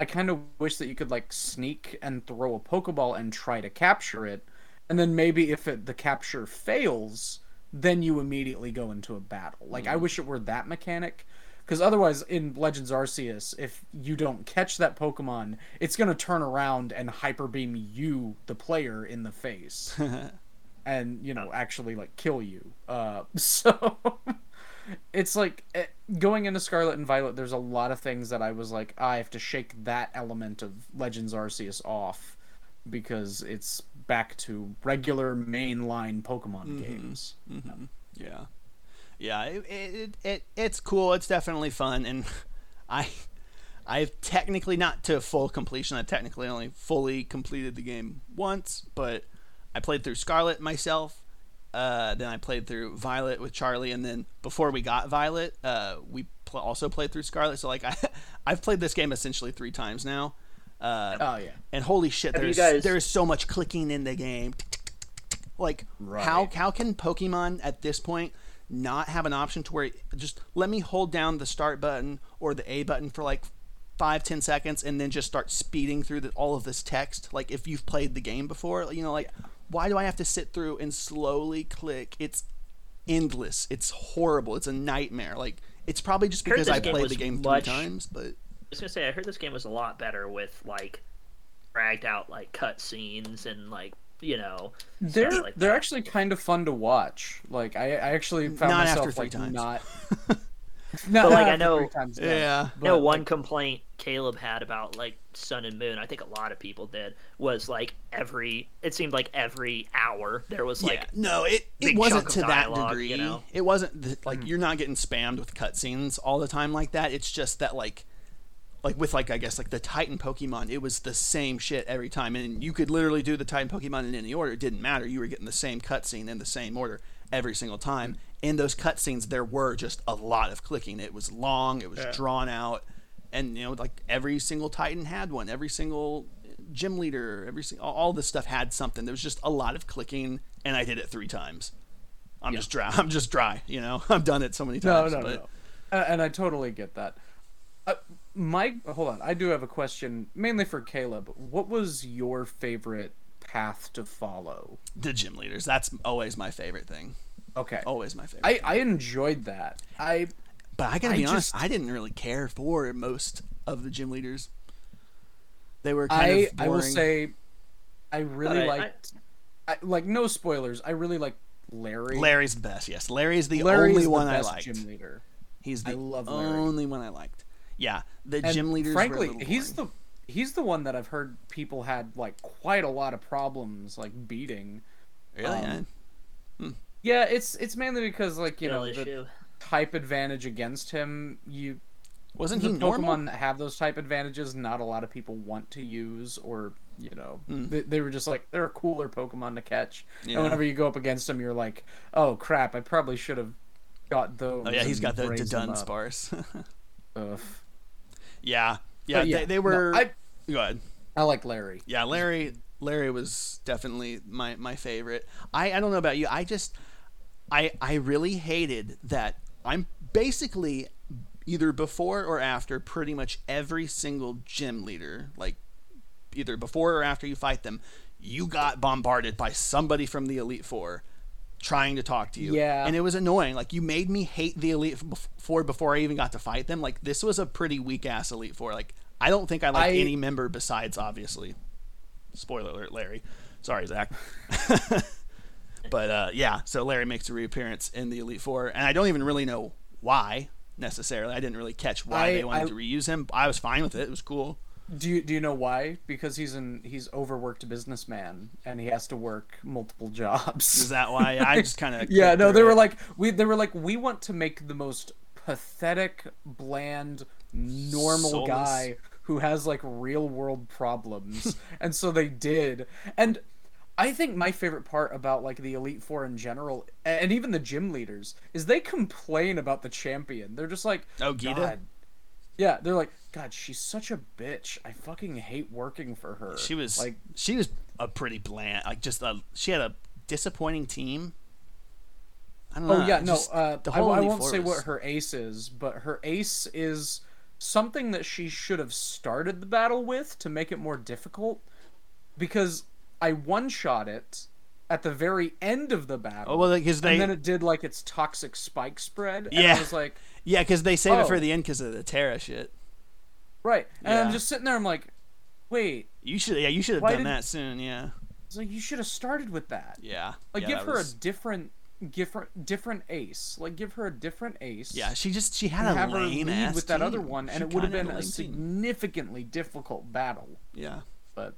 I kind of wish that you could like sneak and throw a Pokeball and try to capture it, and then maybe if it, the capture fails, then you immediately go into a battle. Like I mm. wish it were that mechanic. Because otherwise, in Legends Arceus, if you don't catch that Pokemon, it's gonna turn around and hyper beam you, the player, in the face and you know actually like kill you uh so it's like eh, going into Scarlet and Violet. There's a lot of things that I was like, I have to shake that element of Legends Arceus off because it's back to regular mainline Pokemon games. Yeah, yeah. It, it, it it's cool. It's definitely fun, and I I've technically not to full completion. I technically only fully completed the game once, but I played through Scarlet myself. Uh, then I played through Violet with Charlie, and then before we got Violet, uh, we pl- also played through Scarlet. So like I I've played this game essentially three times now. Uh, Oh yeah, and holy shit, Have there's guys- there's so much clicking in the game. Like how how can Pokemon at this point not have an option to where just let me hold down the start button or the A button for like five ten seconds and then just start speeding through the, all of this text? Like if you've played the game before, you know, like why do I have to sit through and slowly click? It's endless. It's horrible. It's a nightmare. Like it's probably just because this I played the game much- three times, but I was gonna say I heard this game was a lot better with like dragged out like cutscenes and like you know they're like they're that. actually kind of fun to watch. Like I, I actually found Not myself like times. not. not But, like, I after know- three times, no. yeah. no one like, complaint Caleb had about like Sun and Moon. I think a lot of people did was like every. It seemed like every hour there was like yeah, no, it, it wasn't chunk of to that dialogue, degree. you know? It wasn't th- like hmm. you're not getting spammed with cutscenes all the time like that. It's just that like, like with like I guess like the Titan Pokemon, it was the same shit every time, and you could literally do the Titan Pokemon in any order. It didn't matter. You were getting the same cutscene in the same order every single time. In those cutscenes, there were just a lot of clicking. It was long. It was drawn out, and you know like every single Titan had one. Every single gym leader, every all, this stuff had something. There was just a lot of clicking, and I did it three times. I'm just dry. I'm just dry. You know, I've done it so many times. no, but no. Uh, and I totally get that. Uh, Mike, hold on. I do have a question, mainly for Caleb. What was your favorite path to follow? the gym leaders. That's always my favorite thing. Okay. Always my favorite. I, I enjoyed that. I but I gotta I be honest, I didn't really care for most of the gym leaders. They were kind I of I will say I really I- I- liked I, like no spoilers. I really like Larry. Larry's the best. Yes, Larry's the Larry's only the one I liked. gym leader. He's the I love Larry. only one I liked. Yeah, the And gym leaders. frankly, were a he's the he's the one that I've heard people had like quite a lot of problems like beating. really. um, I- Yeah, it's it's mainly because like you skill know the type advantage against him. You wasn't the he normal? Pokemon that have those type advantages, not a lot of people want to use, or you know, Hmm. they, they were just like they're a cooler Pokemon to catch. Yeah. And whenever you go up against them, you're like, oh crap, I probably should have got those. Oh yeah, he's got the, the raised them up." Dunsparce. Ugh. Yeah, yeah, But They, they were. no, I Go ahead. I like Larry. Yeah, Larry. Larry was definitely my my favorite. I I don't know about you. I just I I really hated that I'm basically either before or after pretty much every single gym leader like either before or after you fight them you got bombarded by somebody from the elite 4 trying to talk to you. Yeah. and it was annoying. Like you made me hate the elite four before i even got to fight them. Like this was a pretty weak ass elite four. Like i don't think i like I- any member besides obviously. Spoiler alert larry. Sorry zach. But uh, yeah so larry makes a reappearance in the elite four and i don't even really know why necessarily. I didn't really catch why I- they wanted I- to reuse him. I was fine with it. It was cool Do you do you know why? Because he's an he's overworked businessman and he has to work multiple jobs. is that why i just kind of yeah, no, they were like we they were like we want to make the most pathetic, bland, normal Soulless. guy who has like real world problems. and so they did. And I think my favorite part about like the Elite 4 in general and even the gym leaders is they complain about the champion. They're just like, Oh, Geeta? "God." Yeah, they're like, God, she's such a bitch. I fucking hate working for her. she was like, she was a pretty bland like just a she had a disappointing team i don't know Oh yeah, no. just- Uh, the I, I won't say was- what her ace is, but her ace is something that she should have started the battle with to make it more difficult. Because I one shot it at the very end of the battle, oh well because they and then it did like its toxic spike spread. Yeah. I was like, yeah because they save it for Oh. the end because of the Tera shit right. And I'm just sitting there. I'm like, wait. you should yeah you should have done did- that soon yeah It's like you should have started with that. yeah Like yeah, give her was- a different different, different ace. Like give her a different ace. Yeah, she just she had and a have her lame lead ass with that other team. one, and She it would have been a lame team. significantly difficult battle. Yeah, But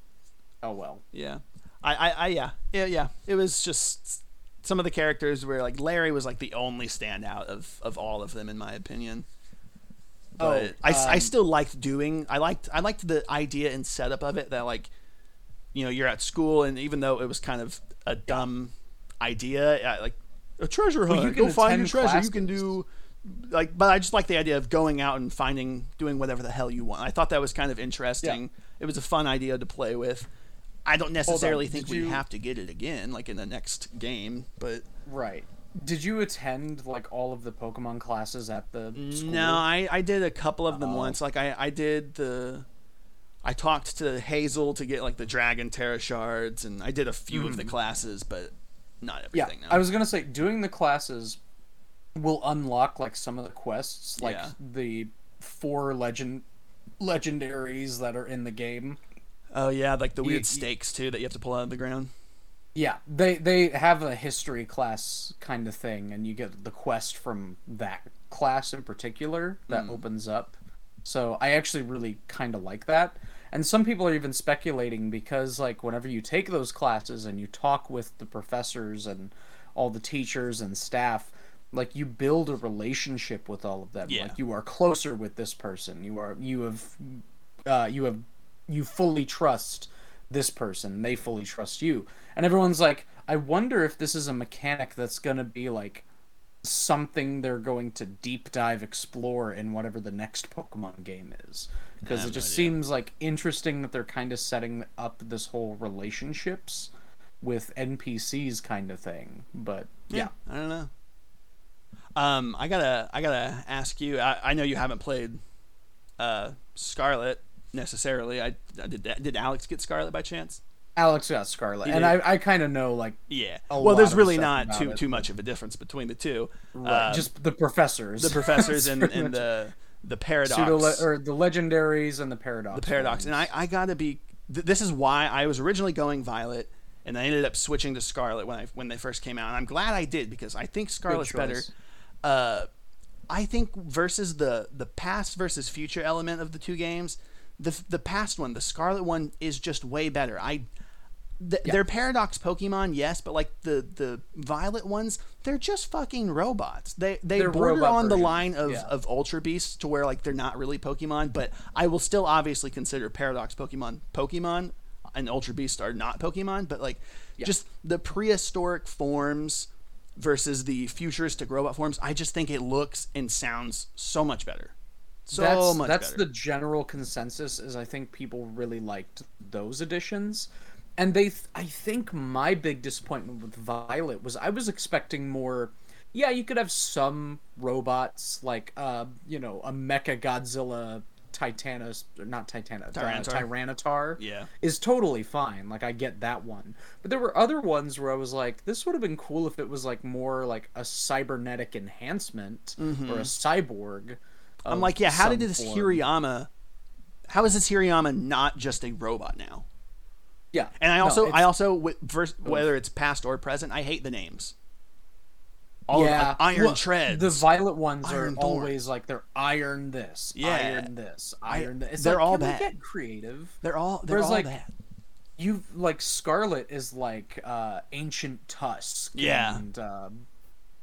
oh well. yeah. I, I, I yeah, yeah, yeah. It was just some of the characters were like Larry was like the only standout of of all of them in my opinion. But Oh, I, s- I um, still liked doing. I liked I liked the idea and setup of it that like, you know, you're at school and even though it was kind of a dumb idea, yeah, like a treasure hunt, Well, you go can find your treasure. You can do like, but I just like the idea of going out and finding, doing whatever the hell you want. I thought that was kind of interesting. It was a fun idea to play with. I don't necessarily think we you- have to get it again, like in the next game, but Right. Did you attend like all of the Pokemon classes at the school? No, I, I did a couple of them Oh. once. Like I, I did the I talked to Hassel to get like the Dragon Tera shards and I did a few of the classes, but not Mm. Yeah, everything. I was gonna say doing the classes will unlock like some of the quests, like Yeah. the four legend legendaries that are in the game. oh yeah, like the weird you- stakes too that you have to pull out of the ground. Yeah, they they have a history class kind of thing, and you get the quest from that class in particular that opens up. So I actually really kind of like that. And some people are even speculating because like whenever you take those classes and you talk with the professors and all the teachers and staff, like you build a relationship with all of them. Yeah. Like you are closer with this person. You are you have uh, you have you fully trust this person they fully trust you and everyone's like i wonder if this is a mechanic that's going to be like something they're going to deep dive explore in whatever the next pokemon game is because it just idea. seems like interesting that they're kind of setting up this whole relationships with npcs kind of thing but yeah, I don't know. Um, I gotta I gotta ask you. I, I know you haven't played uh Scarlet necessarily. I, I did did Alex get Scarlet by chance? alex got scarlet and i, I kind of know like Yeah. Well, there's really not too it, too much of a difference between the two. right, Um, just the professors the professors and, and the the paradox pseudo or the legendaries and the paradox the paradox and I. I gotta be th- this is why i was originally going violet and i ended up switching to scarlet when i when they first came out and i'm glad i did because i think scarlet's better uh i think versus the the past versus future element of the two games the the past one the scarlet one is just way better. I th- they're paradox pokemon yes but like the the violet ones they're just fucking robots. They they They're border on the line of yeah. of ultra beasts to where like they're not really pokemon but i will still obviously consider paradox pokemon pokemon and ultra beasts are not pokemon but like just the prehistoric forms versus the futuristic robot forms i just think it looks and sounds so much better so that's much that's better the general consensus is i think people really liked those editions and they th- i think my big disappointment with violet was i was expecting more yeah you could have some robots like uh you know a mecha godzilla titanus not titanus Tyranitar. Uh, tyranitar Yeah. is totally fine like i get that one but there were other ones where i was like this would have been cool if it was like more like a cybernetic enhancement or a cyborg Mm-hmm. I'm like yeah how did this form. Hariyama how is this Hariyama not just a robot now Yeah, And I also, it's- I also, vers- whether it's past or present, I hate the names. All of, yeah, like, Iron Well, Treads. The violet ones Iron are always like they're iron this, Yeah. iron this, iron this. It's they're like, all can we. Get creative. they're all, they're Whereas, all like, bad. You like Scarlet is like uh ancient tusk. Yeah. and um,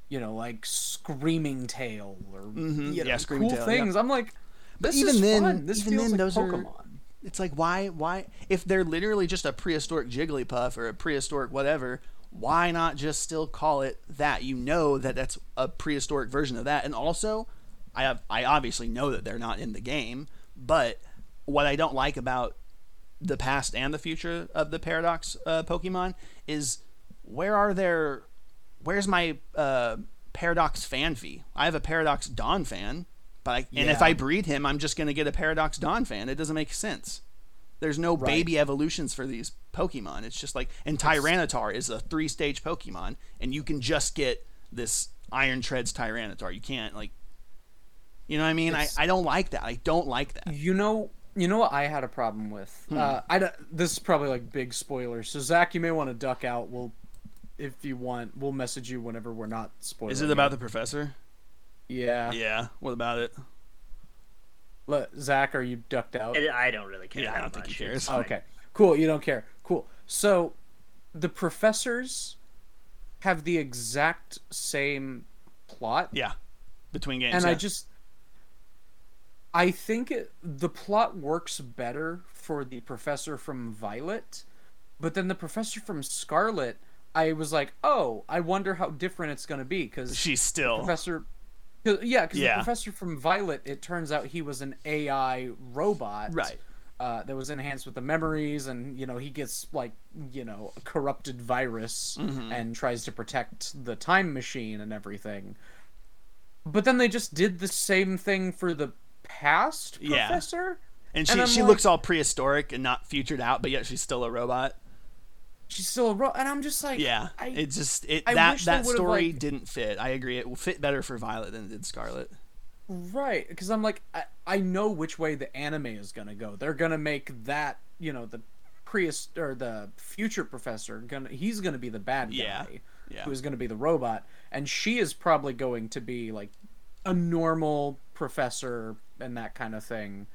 you know like screaming tail or Mhm, you know, yeah, Screaming cool Tail, yeah. things. I'm like, But this even is then- fun. This even feels then, like those are- Pokemon. It's like why, why, if they're literally just a prehistoric Jigglypuff or a prehistoric whatever, why not just still call it that? You know that that's a prehistoric version of that. And also, I have, I obviously know that they're not in the game, but what I don't like about the past and the future of the Paradox uh, Pokemon is where are their where's my uh, Paradox Phanpy? I have a Paradox Donphan, but I, and if I breed him, I'm just going to get a Paradox Donphan. It doesn't make sense. There's no Right. baby evolutions for these Pokemon. It's just like and Tyranitar is a three stage Pokemon, and you can just get this Iron Treads Tyranitar. You can't like, you know what I mean? I, I don't like that. I don't like that. You know, you know what I had a problem with. Hmm. Uh, I this is probably like big spoilers. So Zach, you may want to duck out. We'll if you want. We'll message you whenever we're not spoiling. Is it about the professor? Yeah. Yeah. What about it? Le- Zach, are you ducked out? I I don't really care. Yeah, I don't think he much. cares. It's fine. Okay. Cool. You don't care. Cool. So, the professors have the exact same plot, Yeah. Between games. and yeah. I just, I think it, the plot works better for the professor from Violet, but then the professor from Scarlet, I was like, oh, I wonder how different it's going to be because she's still. professor. 'cause- Yeah, because Yeah. the professor from Violet, it turns out he was an AI robot, Right. uh, that was enhanced with the memories, and you know he gets like you know a corrupted virus Mm-hmm. and tries to protect the time machine and everything. But then they just did the same thing for the past professor. And And she I'm she like- looks all prehistoric and not futured out, but yet she's still a robot. She's still a ro- and I'm just like, Yeah. I, it just it I that that story like- didn't fit. I agree. It will fit better for Violet than it did Scarlet. Right, because I'm like, I, I know which way the anime is gonna go. They're gonna make that, you know, the preist or the future professor gonna he's gonna be the bad guy, Yeah, yeah. who's gonna be the robot, and she is probably going to be like a normal professor and that kind of thing.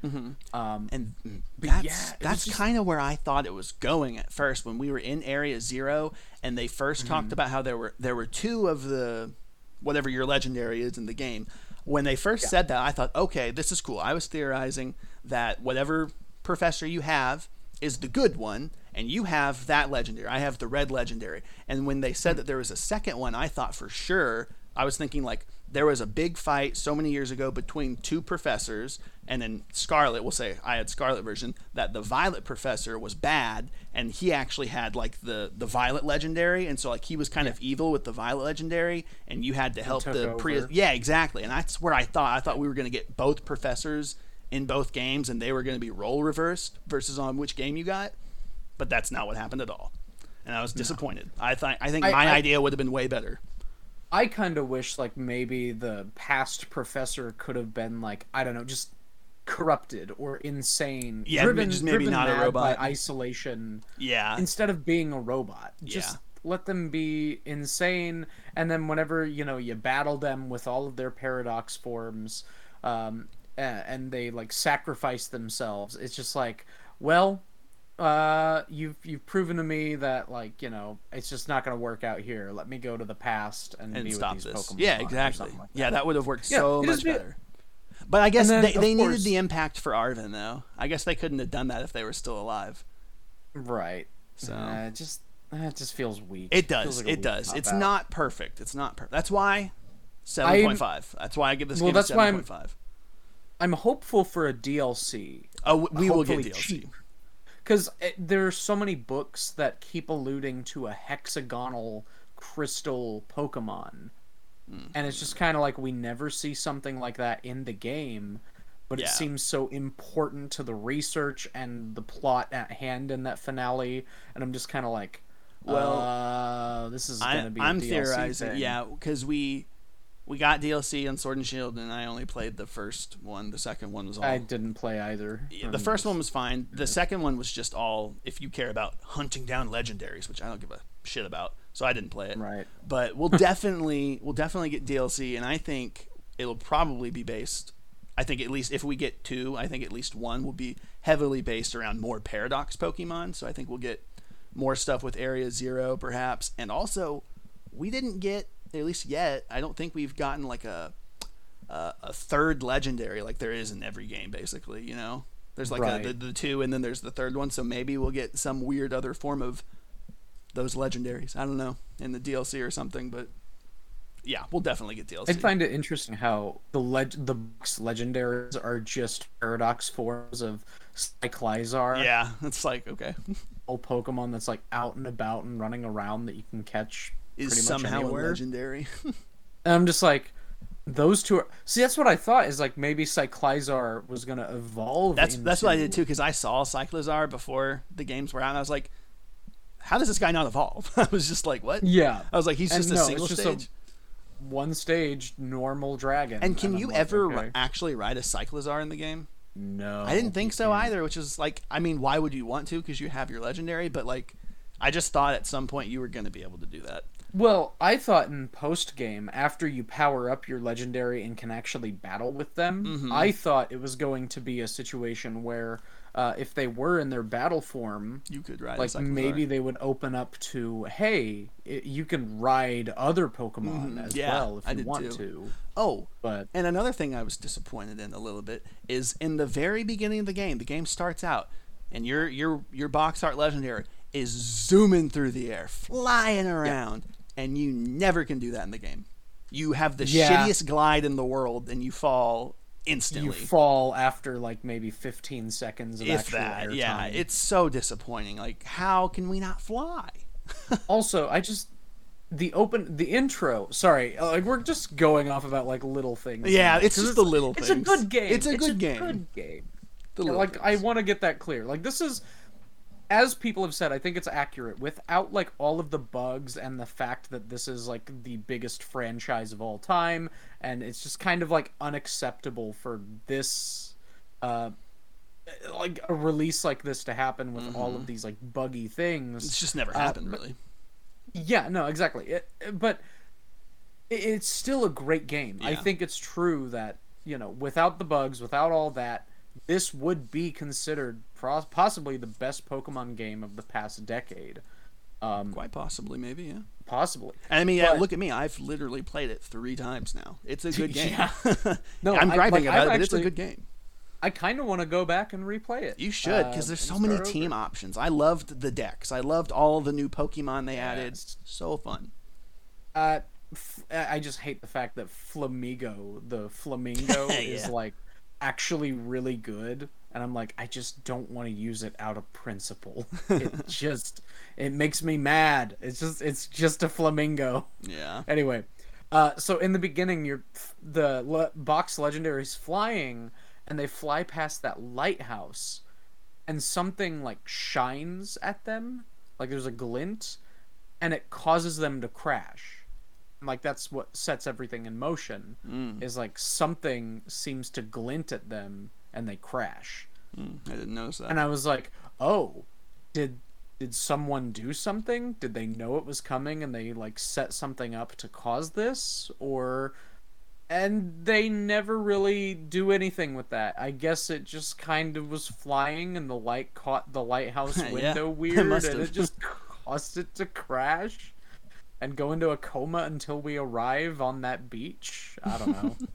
Um, And that's yeah, that's just- kind of where I thought it was going at first when we were in Area Zero and they 1st Mm-hmm. talked about how there were there were two of the whatever your legendary is in the game. When they first said that, I thought, okay, this is cool. I was theorizing that whatever professor you have is the good one, and you have that legendary. I have the red legendary. And when they said that there was a second one, I thought for sure I was thinking like there was a big fight so many years ago between two professors, and then Scarlet, we'll say I had Scarlet version, that the Violet professor was bad, and he actually had like the the Violet legendary, and so like he was kind of evil with the Violet legendary, and you had to help the pre. Yeah, exactly, and that's where I thought I thought we were going to get both professors in both games, and they were going to be role reversed versus on which game you got, but that's not what happened at all, and I was disappointed. I thought I think I- my I- idea would have been way better. I kind of wish like maybe the past professor could have been like I don't know, just corrupted or insane, Yeah, driven, just maybe driven not a robot. by isolation. Yeah, instead of being a robot just Yeah. let them be insane and then whenever you know you battle them with all of their paradox forms um, and they like sacrifice themselves it's just like well uh you've you've proven to me that like you know it's just not going to work out here let me go to the past and, and be stop with these this. Pokemon Yeah, exactly. like yeah, that would have worked Yeah, so much be- better. But I guess then, they, they needed the impact for Arven though. I guess they couldn't have done that if they were still alive. right So uh, it just uh, it just feels weak it does. like it does. It's out. not perfect. It's not perfect. That's why seven point five. That's why I give this Well, game a that's why I'm- point i'm hopeful for a dlc Oh, we will get DLC. cheap. Because there are so many books that keep alluding to a hexagonal crystal Pokemon, Hmm. and it's just kind of like we never see something like that in the game, but Yeah. it seems so important to the research and the plot at hand in that finale, and I'm just kind of like, Well, uh, this is gonna be. a I'm DLC theorizing, thing. yeah, because we we got DLC on Sword and Shield, and I only played the first one. The second one was all. I didn't play either. Yeah, the first one was fine. The second one was just all if you care about hunting down legendaries, which I don't give a shit about, so I didn't play it. Right. But we'll definitely we'll definitely get DLC, and I think it'll probably be based. I think at least if we get two, I think at least one will be heavily based around more Paradox Pokemon. So I think we'll get more stuff with Area Zero, perhaps, and also we didn't get at least yet. I don't think we've gotten like a a, a third legendary like there is in every game, basically. You know, there's like Right. a, the, the two, and then there's the third one. So maybe we'll get some weird other form of those legendaries. I don't know in the DLC or something, but yeah, we'll definitely get DLC. I find it interesting how the leg- the legendaries are just paradox forms of Cyclizar, yeah, it's like okay, old Pokemon that's like out and about and running around that you can catch is somehow a anywhere. legendary. And I'm just like, those two are. See, that's what I thought is like maybe Cyclizar was gonna evolve. that's that's what I did too because I saw Cyclizar before the games were out, and I was like, how does this guy not evolve? I was just like, what? Yeah, I was like, he's And just a no, it's single just a stage. one stage normal dragon. and can I'm you like, ever okay. actually ride a Cyclizar in the game? No, I didn't think so can't. either, which is like, I mean, why would you want to? Because you have your legendary, but like, I just thought at some point you were going to be able to do that. Well, I thought in post game, after you power up your legendary and can actually battle with them, Mhm. I thought it was going to be a situation where uh, if they were in their battle form, You could ride. like maybe they would open up to, hey, i you can ride other Pokemon Mhm, as yeah, well if I you want too. to. Oh, But And another thing I was disappointed in a little bit is in the very beginning of the game, the game starts out and your your your box art legendary is zooming through the air, flying around, and you never can do that in the game. You have the Yeah. shittiest glide in the world and you fall instantly. you fall after like maybe 15 seconds of if actual that, yeah, time. it's so disappointing. Like, how can we not fly? also i just the open the intro sorry uh, like we're just going off about like little things Yeah, it's just the little it's things. a good game It's a good game. good game The Yeah, like i want to get that clear like this is as people have said i think it's accurate without like all of the bugs and the fact that this is like the biggest franchise of all time and it's just kind of like unacceptable for this uh like a release like this to happen with all of these like buggy things Mm-hmm. It's just never Uh, happened, but- really. yeah, no, exactly. It, but it, it's still a great game. I think it's true that you know, without the bugs, without all that, this would be considered pro- possibly the best Pokemon game of the past decade. Um, Quite possibly, maybe, yeah. possibly. I mean, yeah, But- look at me. I've literally played it three times now. It's a good game. Yeah. No, I'm I- griping like, about I've it, but it's a good game. I kind of want to go back and replay it. You should, because uh, there's so many team over. options. I loved the decks. I loved all the new Pokemon they added. So fun. Uh, f- I just hate the fact that Flamigo, the flamingo, is like actually really good, and I'm like, I just don't want to use it out of principle. it just it makes me mad. It's just it's just a flamingo. Yeah. Anyway, uh, so in the beginning, you're the le- box legendary's flying, and they fly past that lighthouse, and something like shines at them, like there's a glint, and it causes them to crash. Like that's what sets everything in motion. Mm, Is like something seems to glint at them, and they crash. mm, I didn't notice that. And I was like, oh, did did someone do something? Did they know it was coming and they like set something up to cause this or and they never really do anything with that. I guess it just kind of was flying and the light caught the lighthouse window it weird must and it just caused it to crash and go into a coma until we arrive on that beach. I don't know.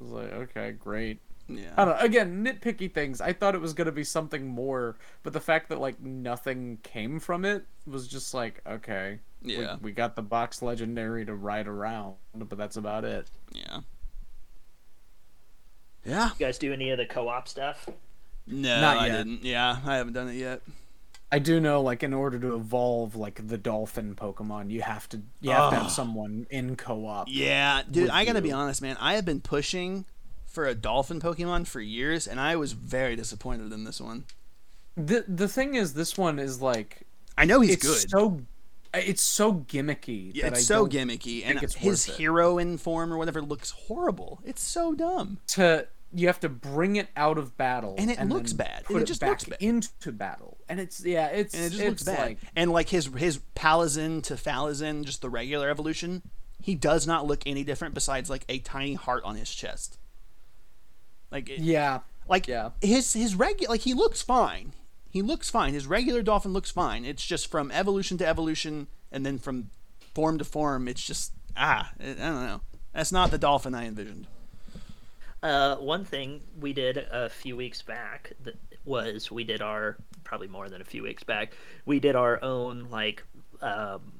I was like, okay, great. I yeah. don't know. Again, nitpicky things. I thought it was gonna be something more, but the fact that like nothing came from it was just like, okay, Yeah. we, got the box legendary to ride around, but that's about it. Yeah. Yeah. You guys do any of the co-op stuff? No, Not I yet. didn't. Yeah, I haven't done it yet. I do know, like, in order to evolve like the dolphin Pokemon, you have to you have to have someone in co-op. Yeah, dude, I gotta be honest, man. I have been pushing for a dolphin Pokemon for years, and I was very disappointed in this one. The the thing is, this one is like I know he's it's good. so it's so gimmicky. Yeah, that it's I so gimmicky, and his hero in form or whatever looks horrible. It's so dumb. to you have to bring it out of battle And it looks then bad, and Put it it, just back looks bad. into battle, and it's yeah, it's and it just looks bad. Like, and like his his Palazin to Falazin, just the regular evolution, he does not look any different besides like a tiny heart on his chest. Like it, yeah, like yeah. his his regular like he looks fine. He looks fine. His regular dolphin looks fine. It's just from evolution to evolution, and then from form to form, it's just ah, I don't know. That's not the dolphin I envisioned. Uh, one thing we did a few weeks back that was we did our probably more than a few weeks back. We did our own like um,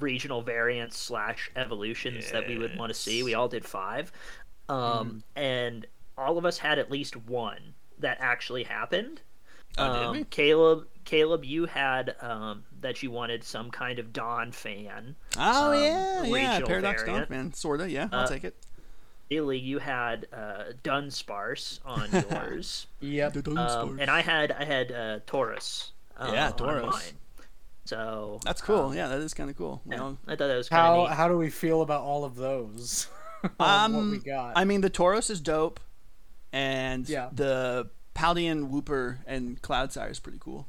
regional variants slash evolutions that we would want to see. We all did five, um, and all of us had at least one that actually happened. Oh, did Um, we? Caleb, Caleb, you had um, that you wanted some kind of Donphan. Oh um, yeah, yeah, Paradox variant. fan, sorta. Yeah, I'll Uh, take it. Illy, you had uh, Dunsparce on yours. Yep. um, and I had I had uh, Tauros. Uh, Yeah, on Tauros. So That's cool. um, yeah, that is kind of cool. You yeah, know, I thought that was How neat. how do we feel about all of those? Um, what we got? I mean, the Tauros is dope, and Yeah. the Paldean Wooper and Clodsire is pretty cool.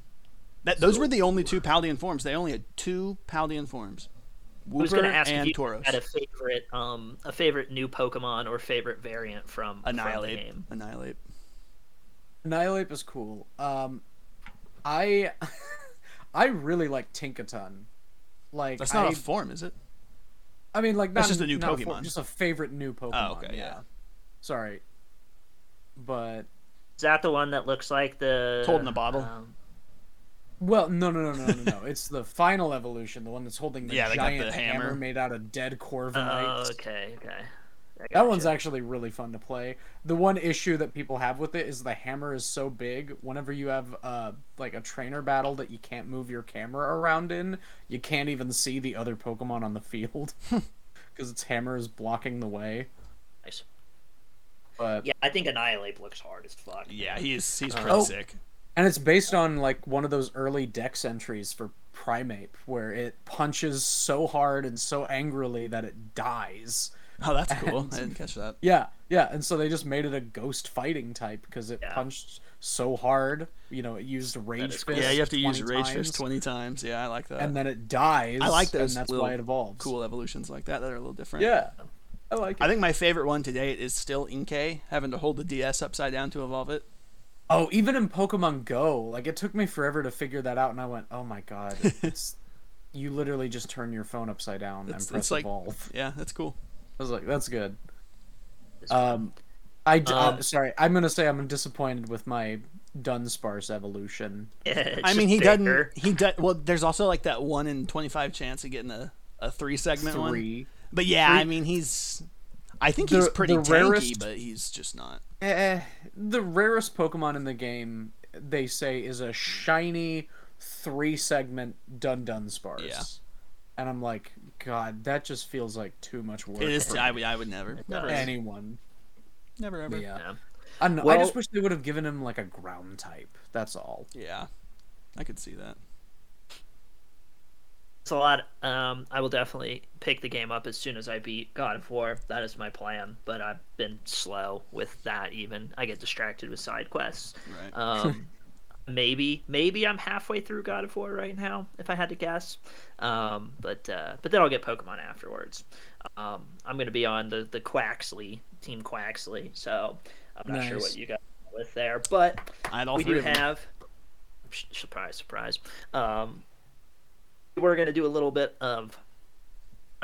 That those were the only two Paldean forms. They only had two Paldean forms. i was going to ask and if you Tauros. had a favorite, um, a favorite new Pokemon or favorite variant from the Fraley Annihilape. game. Annihilape. Annihilape is cool. Um, I I really like Tinkaton. Like That's not I, a form, is it? I mean, like That's just a new not for- Pokemon. just a favorite new Pokemon. okay, yeah. yeah. Sorry, but Is that the one that looks like the It's holding the bottle? Um, well, no, no, no, no, no, no. it's the final evolution, the one that's holding the Yeah, giant the hammer. made out of dead Corviknight. oh, okay, okay. I That one's gotcha. actually really fun to play. The one issue that people have with it is the hammer is so big. Whenever you have uh like a trainer battle that you can't move your camera around in, you can't even see the other Pokemon on the field because its hammer is blocking the way. nice. But Yeah, I think Annihilape looks hard as fuck. Yeah, he's he's pretty Oh. sick. and it's based on like one of those early dex entries for Primeape where it punches so hard and so angrily that it dies. Oh, that's cool. And- I didn't catch that. Yeah, yeah, and so they just made it a ghost fighting type because it Yeah. punched so hard. You know, it used Rage is Fist. Yeah, you have to use Rage times, Fist twenty times. Yeah, I like that. and then it dies. I like those and that's why it evolves. cool evolutions like that that are a little different. Yeah, I like it. I think my favorite one to date is still Inkay, having to hold the DS upside down to evolve it. oh, even in Pokemon Go, like it took me forever to figure that out, and I went, "Oh my god, it's you literally just turn your phone upside down It's- and press it's like- evolve." Yeah, that's cool. I was like, "That's good." It's fun. Um, I d- uh, Um, sorry, I'm gonna say I'm disappointed with my Dunsparce evolution. Yeah, I mean, he bigger. doesn't. He does. Well, there's also like that one in twenty five chance of getting a, a three segment one. Three. But yeah, I mean, he's. I think The- he's pretty the tanky, rarest- but he's just not. Eh, the rarest Pokemon in the game, they say, is a shiny three segment Dun Dunsparce. Yeah. And I'm like, God, that just feels like too much work It is. for I would. I would never. Never. anyone. Never ever. Yeah. Yeah. I don't. I just wish they would have given him like a ground type. That's all. Yeah, I could see that. It's a lot. Um, I will definitely pick the game up as soon as I beat God of War. That is my plan. But I've been slow with that. Even I get distracted with side quests. Right. Um, maybe, maybe I'm halfway through God of War right now, if I had to guess. Um, but uh, but then I'll get Pokemon afterwards. Um, I'm gonna be on the the Quaxly team Quaxly, so I'm not sure what you got with there, but I we do have surprise surprise um we're going to do a little bit of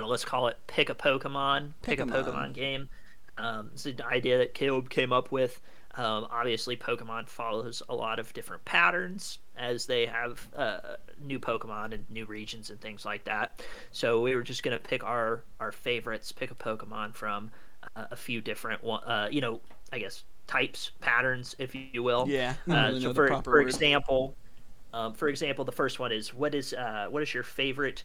let's call it pick a pokemon pick a Pick-a-mon. pokemon game um, it's an idea that caleb came up with um, obviously pokemon follows a lot of different patterns as they have uh, new pokemon and new regions and things like that so we were just going to pick our our favorites pick a pokemon from uh, a few different uh, you know i guess types patterns if you will Yeah. Uh, really so for, for word. example, um, for example, the first one is what is uh, what is your favorite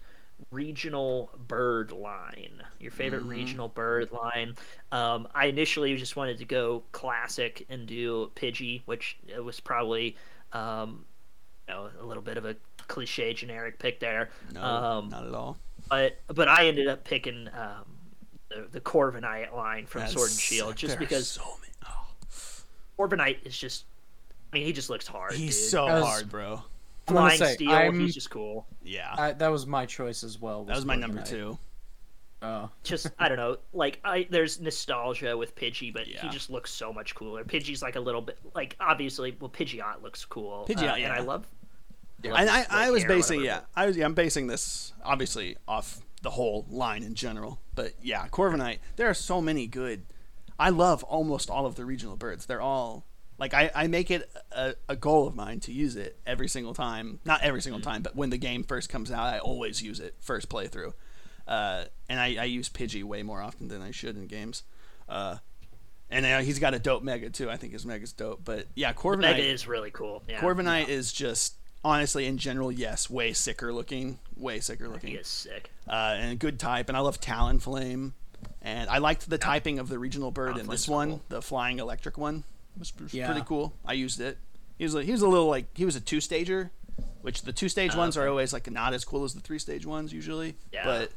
regional bird line? Your favorite Mm-hmm. regional bird line? Um, I initially just wanted to go classic and do Pidgey, which it was probably um, you know a little bit of a cliche generic pick there. No, um, not at all. but but I ended up picking um, the the Corviknight line from That's Sword and Shield just because so many. Oh, Corviknight is just. I mean, he just looks hard. he's dude. so As- hard, bro. I'm gonna Flying say, Steel, I'm- he's just cool. Yeah, I, that was my choice as well. that was my number Corviknight. two. Oh. Just I don't know, like I there's nostalgia with Pidgey, but he just looks so much cooler. Pidgey's like a little bit like obviously, well, Pidgeot looks cool. Pidgeot, uh, and. I love. And love I, his, I was basing, yeah, I was, yeah, I'm basing this obviously off the whole line in general, but yeah, Corviknight. There are so many good. I love almost all of the regional birds. They're all like I, I make it a, a goal of mine to use it every single time. Not every single time, but when the game first comes out, I always use it first playthrough. Uh, and I, I use Pidgey way more often than I should in games. Uh, and uh, he's got a dope Mega too. I think his Mega's dope. But yeah, The Mega is really cool. Yeah, Corviknight is just honestly in general, yes, way sicker looking, way sicker looking. he is sick. uh, and a good type. And I love Talonflame, and I liked the typing of the regional bird in this one, cool. the flying electric one. It was, was Yeah. pretty cool. I used it. He was a, he was a little like he was a two stager, which the two stage Oh, ones are always like not as cool as the three stage ones usually. Yeah. But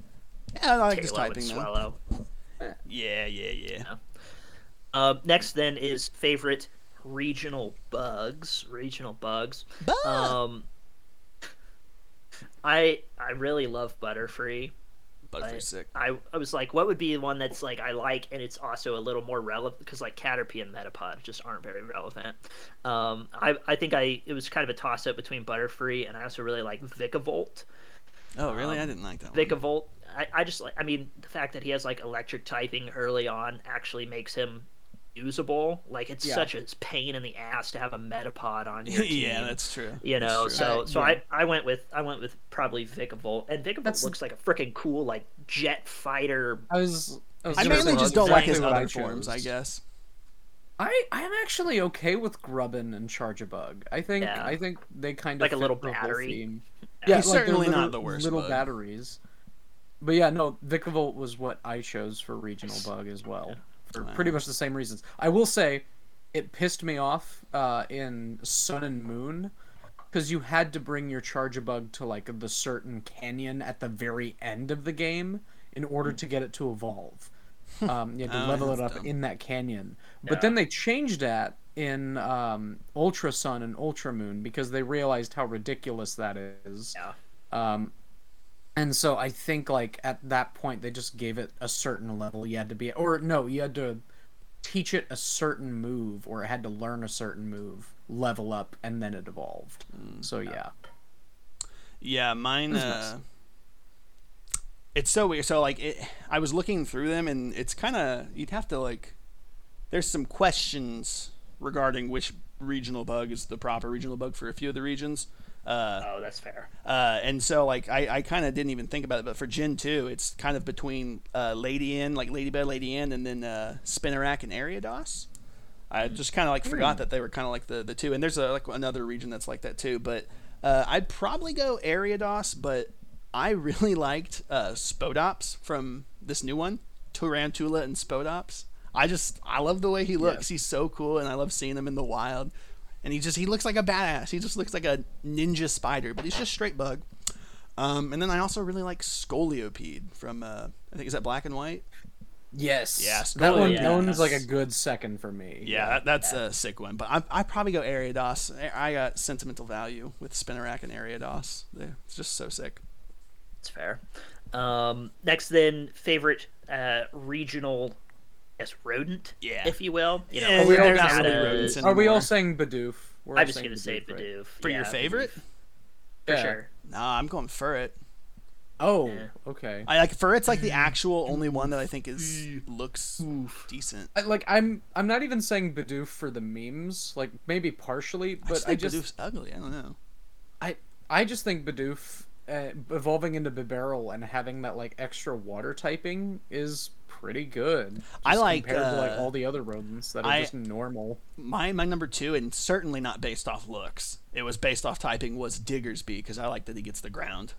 yeah, I like Taillow and typing though. Swellow. Yeah, yeah, yeah. Uh, next then is favorite regional bugs. Regional bugs. Um, I I really love Butterfree, Butterfree's But sick. I, I was like, what would be the one that's like I like and it's also a little more relevant because like Caterpie and Metapod just aren't very relevant. Um, I I think I it was kind of a toss up between Butterfree and I also really like Vikavolt. Oh, really? um, I didn't like that one. I, I just like I mean the fact that he has like electric typing early on actually makes him usable. Like it's Yeah. such a pain in the ass to have a Metapod on your team. yeah, that's true. You know, true. so Uh, so yeah. I, I went with I went with probably Vikavolt, and Vikavolt That's- looks like a freaking cool like jet fighter. I was. I, was I mainly just don't like his other forms, I guess. I I am actually okay with Grubbin and Charjabug. I think Yeah. I think they kind of Like a little the whole battery. theme. Yeah. Yeah, He's like they're certainly not little- the worst Little bug. batteries. But yeah, no, Vikavolt was what I chose for regional bug as well, for Wow. pretty much the same reasons. I will say, it pissed me off uh, in Sun and Moon because you had to bring your Charjabug to like the certain canyon at the very end of the game in order to get it to evolve. Um, you had to Oh, level it up dumb. in that canyon. But Yeah. then they changed that in um, Ultra Sun and Ultra Moon because they realized how ridiculous that is. Yeah. Um, and so I think like at that point they just gave it a certain level. You had to be, or no, you had to teach it a certain move, or it had to learn a certain move, level up, and then it evolved. Mm. So yeah, Yeah, mine. was Uh, nice. it's so weird. So like, it, I was looking through them, and it's kind of you'd have to like. There's some questions regarding which regional bug is the proper regional bug for a few of the regions. Uh, Oh, that's fair. uh, and so like I, I kind of didn't even think about it, but for Gen two, it's kind of between uh, Ledian, like Ladybug, Ledian, and then uh, Spinarak and Ariados. I just kind of like forgot that they were kind of like the, the two, and there's a, like another region that's like that too. But uh, I'd probably go Ariados, but I really liked uh, Spidops from this new one, Tarountula and Spidops. I just I love the way he looks. Yes. He's so cool, and I love seeing him in the wild. And he just he looks like a badass. He just looks like a ninja spider, but he's just straight bug. Um, and then I also really like Scolipede from uh, I think is that Black and White. yes, Yeah, that one, yeah. that one's like a good second for me. Yeah, that, that's a sick one. But I I probably go Ariados. I got sentimental value with Spinarak and Ariados. They're it's just so sick. That's fair. Um, next, then, favorite uh, regional, I guess, rodent, Yeah. if you will. You know, Yeah, we all got not really Are we all saying Bidoof? We're I'm just gonna say right? For yeah, your favorite? Bidoof, for Yeah. sure. Nah, I'm going Furret. Oh, Yeah. okay. I like Furret's like the actual only one that I think is looks decent. I, like I'm, I'm not even saying Bidoof for the memes. Like maybe partially, but I but just I think just, Bidoof's ugly. I don't know. I I just think Bidoof uh, evolving into Bibarel and having that like extra water typing is pretty good. Just I like, compared to like uh, all the other rodents that are I- just normal. My my number two, and certainly not based off looks. It was based off typing. Was Diggersby because I like that he gets the ground.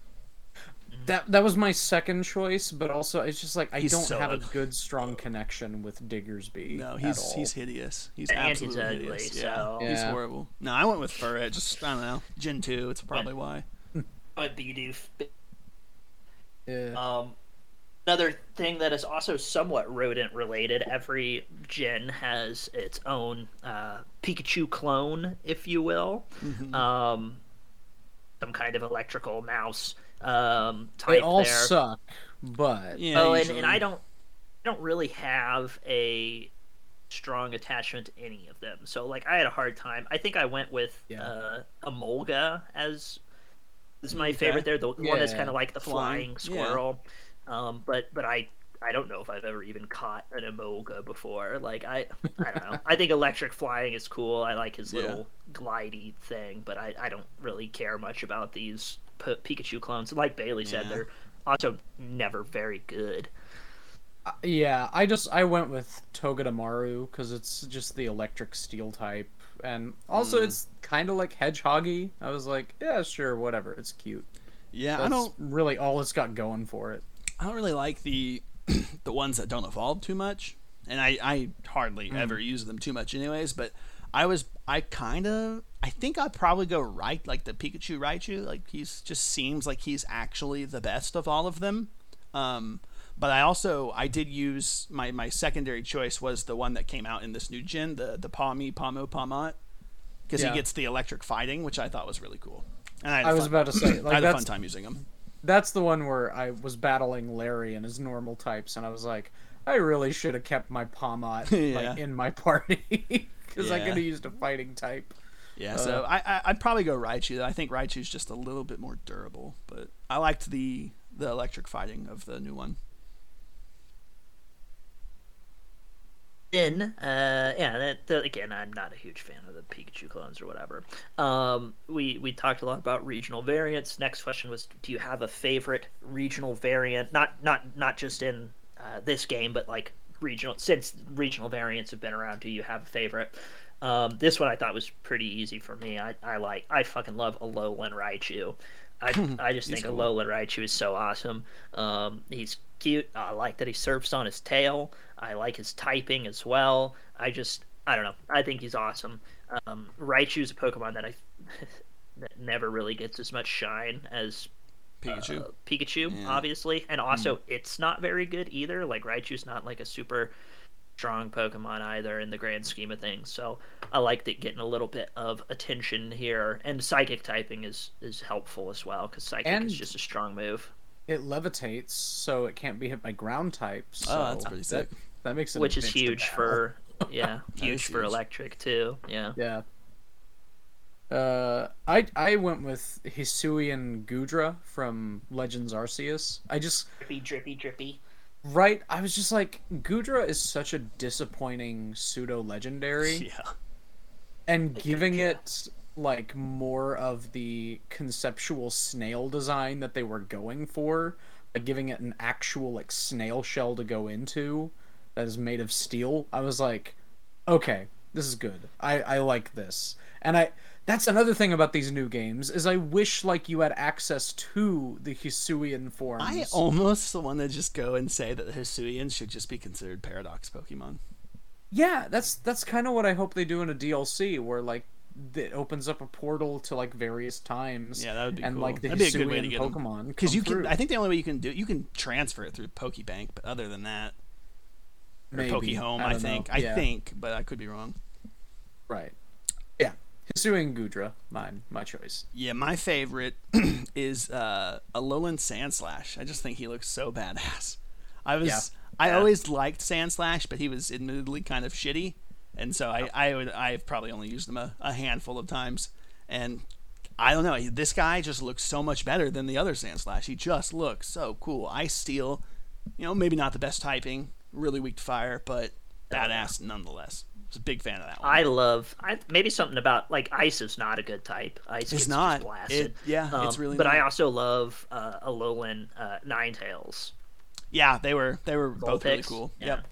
That that was my second choice, but also it's just like I He's don't so have a good strong connection with Diggersby. No, at he's all. he's hideous. He's And he's absolutely ugly, hideous. so- Yeah, he's horrible. No, I went with Furret. Just I don't know. Gen two. It's probably why. But Bidoof. Yeah. Um, another thing that is also somewhat rodent related. Every gen has its own uh, Pikachu clone, if you will. Mm-hmm. Um, some kind of electrical mouse um, type they all there. suck, but Yeah. oh, and, usually. and I don't, I don't really have a strong attachment to any of them. So like, I had a hard time. I think I went with Yeah. uh, Emolga as is my Okay. favorite. There, the one that's kind of like the Flying, flying, yeah. squirrel. Um, but but I. I don't know if I've ever even caught an Emolga before. Like I, I don't know. I think electric flying is cool. I like his Yeah. little glidey thing, but I, I don't really care much about these P- Pikachu clones. Like Bailey said, Yeah. they're also never very good. Uh, yeah, I just I went with Togedemaru because it's just the electric steel type, and also Hmm. it's kind of like Hedgehoggy. I was like, yeah, sure, whatever, it's cute. yeah, That's I don't. really all it's got going for it. I don't really like the the ones that don't evolve too much, and I I hardly Hmm. ever use them too much, anyways. But I was I kind of I think I'd probably go right like the Pikachu Raichu. Like he's just seems like he's actually the best of all of them. Um, but I also I did use my my secondary choice was the one that came out in this new gen, the the Pawmi Pawmo Pawmot, because Yeah. he gets the electric fighting, which I thought was really cool. And I, I was fun- about to say, I had a fun time using him. that's the one where I was battling Larry and his normal types, and I was like, I really should have kept my Pawmot Yeah. like in my party because I could have used a fighting type. Yeah, Uh, so I, I I'd probably go Raichu. I think Raichu's just a little bit more durable, but I liked the the electric fighting of the new one. Then, uh, yeah, that, that- again, I'm not a huge fan of the Pikachu clones or whatever. Um, we we talked a lot about regional variants. Next question was, do you have a favorite regional variant? Not not not just in uh, this game, but like regional. Since regional variants have been around, do you have a favorite? Um, this one I thought was pretty easy for me. I, I like I fucking love Alolan Raichu. I, I just think cool. Alolan Raichu is so awesome. Um, he's cute. I like that he surfs on his tail. I like his typing as well. I just I don't know. I think he's awesome. Um, Raichu's a Pokemon that I that never really gets as much shine as Pikachu. uh, Pikachu, Yeah. obviously, and also it's not very good either. Like Raichu's not like a super strong Pokemon either in the grand scheme of things. So I liked it getting a little bit of attention here, and Psychic typing is is helpful as well because Psychic And- is just a strong move, It levitates, so it can't be hit by ground types. Oh, that's pretty sick. That makes it which is huge for yeah, huge for huge. electric too. Yeah. Yeah. Uh, I I went with Hisuian Goodra from Legends Arceus. I just Drippy, drippy, drippy. right. I was just like Goodra is such a disappointing pseudo legendary, Yeah. and giving it like more of the conceptual snail design that they were going for, like giving it an actual like snail shell to go into that is made of steel. I was like, okay, this is good. I I like this, and I. That's another thing about these new games is I wish like you had access to the Hisuian forms. I almost want to just go and say that the Hisuians should just be considered paradox Pokemon. Yeah, that's that's kind of what I hope they do in a DLC where like it opens up a portal to like various times. Yeah, that would be and cool. like the That'd be a good way to Hisuian get 'em. Pokemon Because you can, through. I think the only way you can do it, you can transfer it through Pokebank, but other than that, or Maybe. Pokehome, I I, think. know. I Yeah. think, but I could be wrong. right. Yeah, Hisuian Goodra, mine, my choice. Yeah, my favorite is uh, Alolan Sandslash. I just think he looks so badass. I was Yeah. I Yeah. always liked Sandslash, but he was admittedly kind of shitty, and so I I would I've probably only used him a, a handful of times, and I don't know. This guy just looks so much better than the other Sandslash. He just looks so cool. Ice Steel, you know, maybe not the best typing, really weak to fire, but badass nonetheless. I was a big fan of that one. I love I, maybe something about like ice is not a good type. Ice is not. just blasted. It- yeah, it's Um, really But I also love uh, Alolan uh, tails. yeah, they were they were both really cool. yeah. Yep.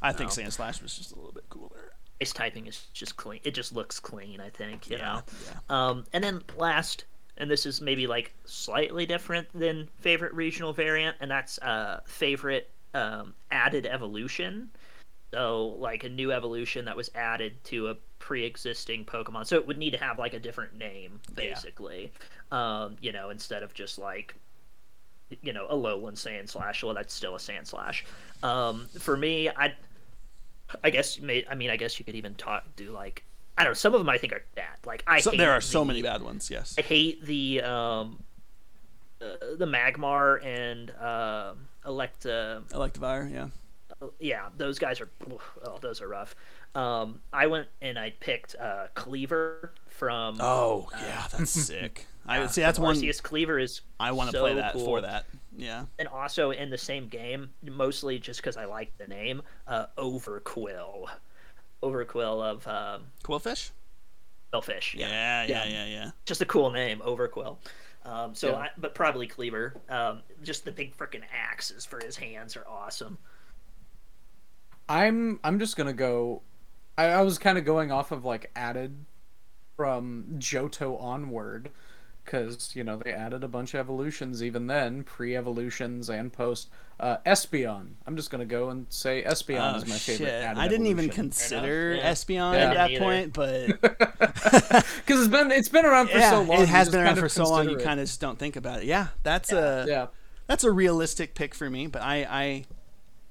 I think Oh. Sandslash was just a little bit cooler. Ice typing is just clean. It just looks clean. I think you Yeah, know. yeah. Um, and then last, and this is maybe like slightly different than favorite regional variant, and that's uh, favorite um, added evolution. So like a new evolution that was added to a pre-existing Pokemon. So it would need to have like a different name, basically. Um, you know, instead of just like you know, Alolan Sand Slash. Well, that's still a Sandslash. Um, for me, I, I guess, may, I mean, I guess you could even talk, do like, I don't know. Some of them I think are bad. Like I, So, there are so many bad ones. Yes. I hate the um, uh, the Magmar and um Electa. Electivire. Yeah. Yeah, those guys are. Oh, those are rough. Um, I went and I picked uh, Kleavor from. Oh yeah, that's sick. I uh, would say that's one Arceus. Kleavor is. I want to so play that cool. for that. Yeah. and also in the same game, mostly just because I like the name, uh, Overquill. Overquill of um, Qwilfish. Spellfish. Yeah. Yeah, yeah, Yeah. yeah, yeah. Just a cool name, Overquill. Um, so, Yeah. I, but probably Kleavor. Um, just the big freaking axes for his hands are awesome. I'm I'm just gonna go. I, I was kind of going off of like added from Johto onward, because you know they added a bunch of evolutions even then, pre-evolutions and post. Uh, Espeon. I'm just gonna go and say Espeon Oh is my favorite. shit! added I didn't even consider Yeah. Espeon Yeah. at that Didn't point, but Because it's been it's been around for yeah, so long. it has been around for so long. You kind of just don't think about it. Yeah, that's a yeah. that's a realistic pick for me, but I I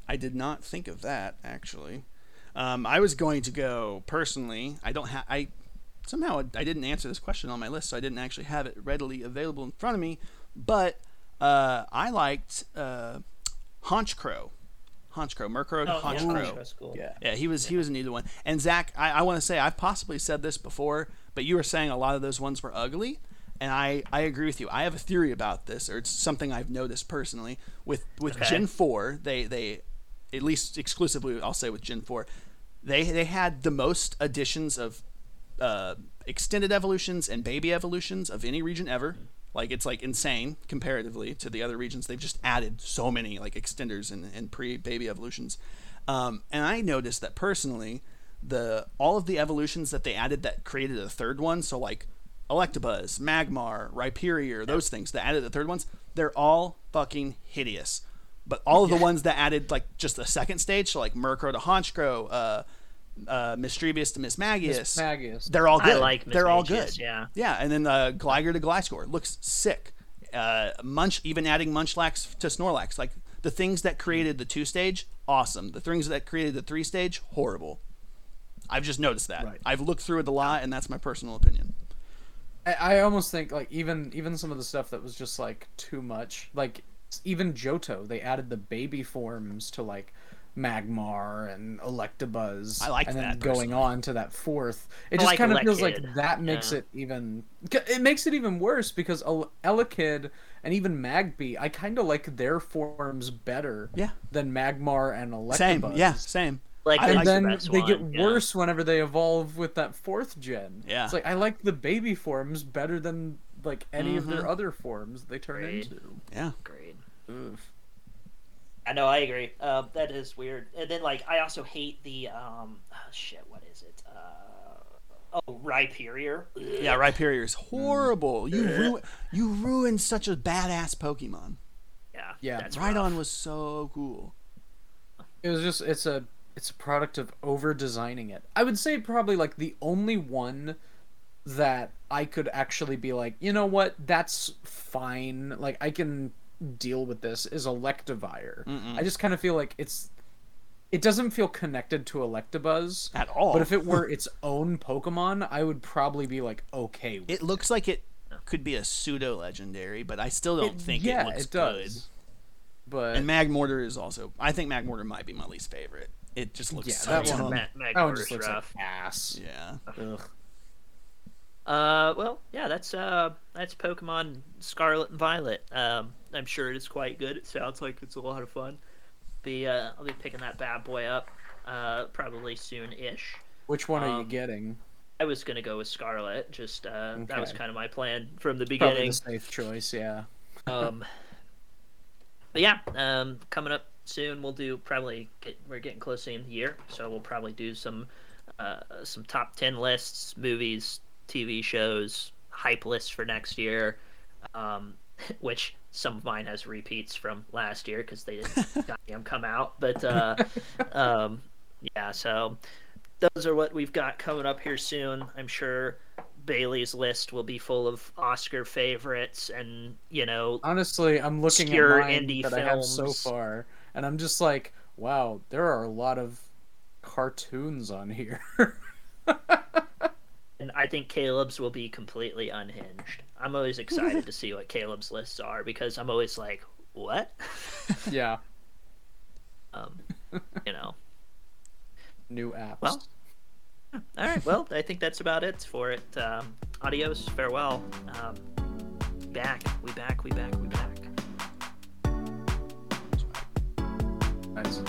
I did not think of that actually. Um, I was going to go personally. I don't have I somehow I didn't answer this question on my list, so I didn't actually have it readily available in front of me. But Uh, I liked uh, Honchkrow. Honchkrow, Murkrow, Oh, yeah, Honchkrow. Cool. Yeah. Yeah, he was he was a neat one. And Zach, I, I want to say I've possibly said this before, but you were saying a lot of those ones were ugly, and I, I agree with you. I have a theory about this, or it's something I've noticed personally with with Okay. Gen four. They they at least exclusively I'll say with Gen four, they they had the most additions of uh, extended evolutions and baby evolutions of any region ever. Like it's like insane comparatively to the other regions. They've just added so many like extenders and, and pre baby evolutions. Um, and I noticed that personally, the all of the evolutions that they added that created a third one. So like Electabuzz, Magmar, Rhyperior, those things that added the third ones, they're all fucking hideous. But all of the ones that added like just the second stage, so like Murkrow to Honchkrow, uh, uh, Misdreavus to Mismagius, Magius. they're all good. I good. like Miss they're all Magius, good. yeah. Yeah, and then uh, Gligar to Gliscor looks sick. Uh, Munch, even adding Munchlax to Snorlax, like the things that created the two stage, awesome. The things that created the three stage, horrible. I've just noticed that. Right. I've looked through it a lot, and that's my personal opinion. I, I almost think like even even some of the stuff that was just like too much. Like even Johto, they added the baby forms to like Magmar and Electabuzz. I like and then that, going personally. on to that fourth. It I just like kind of feels like that makes yeah. it even. It makes it even worse because El- Elekid and even Magby, I kind of like their forms better. Yeah. Than Magmar and Electabuzz. Same, yeah, same. Like, and like then best they one, get yeah. worse whenever they evolve with that fourth gen. Yeah. it's like I like the baby forms better than like any of Mm-hmm. their other forms they turn Agreed. into. Yeah, Great. Oof. I know, I agree. Uh, that is weird. And then, like, I also hate the um, oh, shit. What is it? Uh, oh, Rhyperior. yeah. Rhyperior is horrible. You ru- you ruined such a badass Pokemon. Yeah, Yeah, that's Rhydon rough. was so cool. It was just it's a it's a product of over designing it. I would say probably like the only one that I could actually be like, you know what, that's fine. Like I can deal with this is Electivire. I just kind of feel like it's it doesn't feel connected to Electabuzz At all. But if it were its own Pokemon, I would probably be like okay with It looks like it could be a pseudo legendary, but I still don't It- think yeah, it looks it does. But good. And Magmortar is also. I think Magmortar might be my least favorite. It just looks Yeah, so that dumb. one- Ma- that one just looks rough. like ass. Yeah. Ugh. Uh, well, yeah, that's uh, that's Pokemon Scarlet and Violet. Um, I'm sure it is quite good. It sounds like it's a lot of fun. Be uh, I'll be picking that bad boy up, uh, probably soon-ish. Which one are you Um, getting? I was gonna go with Scarlet. Just uh, that was kind of my plan from the beginning. Probably the safe choice, yeah. Um, but yeah, um, coming up soon, we'll do probably get, we're getting close to the end of the year, so we'll probably do some uh, some top ten lists, movies, TV shows, hype lists for next year, um, which some of mine has repeats from last year because they didn't goddamn come out. But uh, um, yeah, so those are what we've got coming up here soon. I'm sure Bailey's list will be full of Oscar favorites and you know Honestly, I'm looking at mine indie that I have so far, and I'm just like, wow, there are a lot of cartoons on here. and I think Caleb's will be completely unhinged. I'm always excited to see what Caleb's lists are because I'm always like, what? yeah. Um, you know. New apps. Well, hmm, all right. Well, I think that's about it for it. Um, adios. Farewell. Um, back. We back. We back. We back. Nice.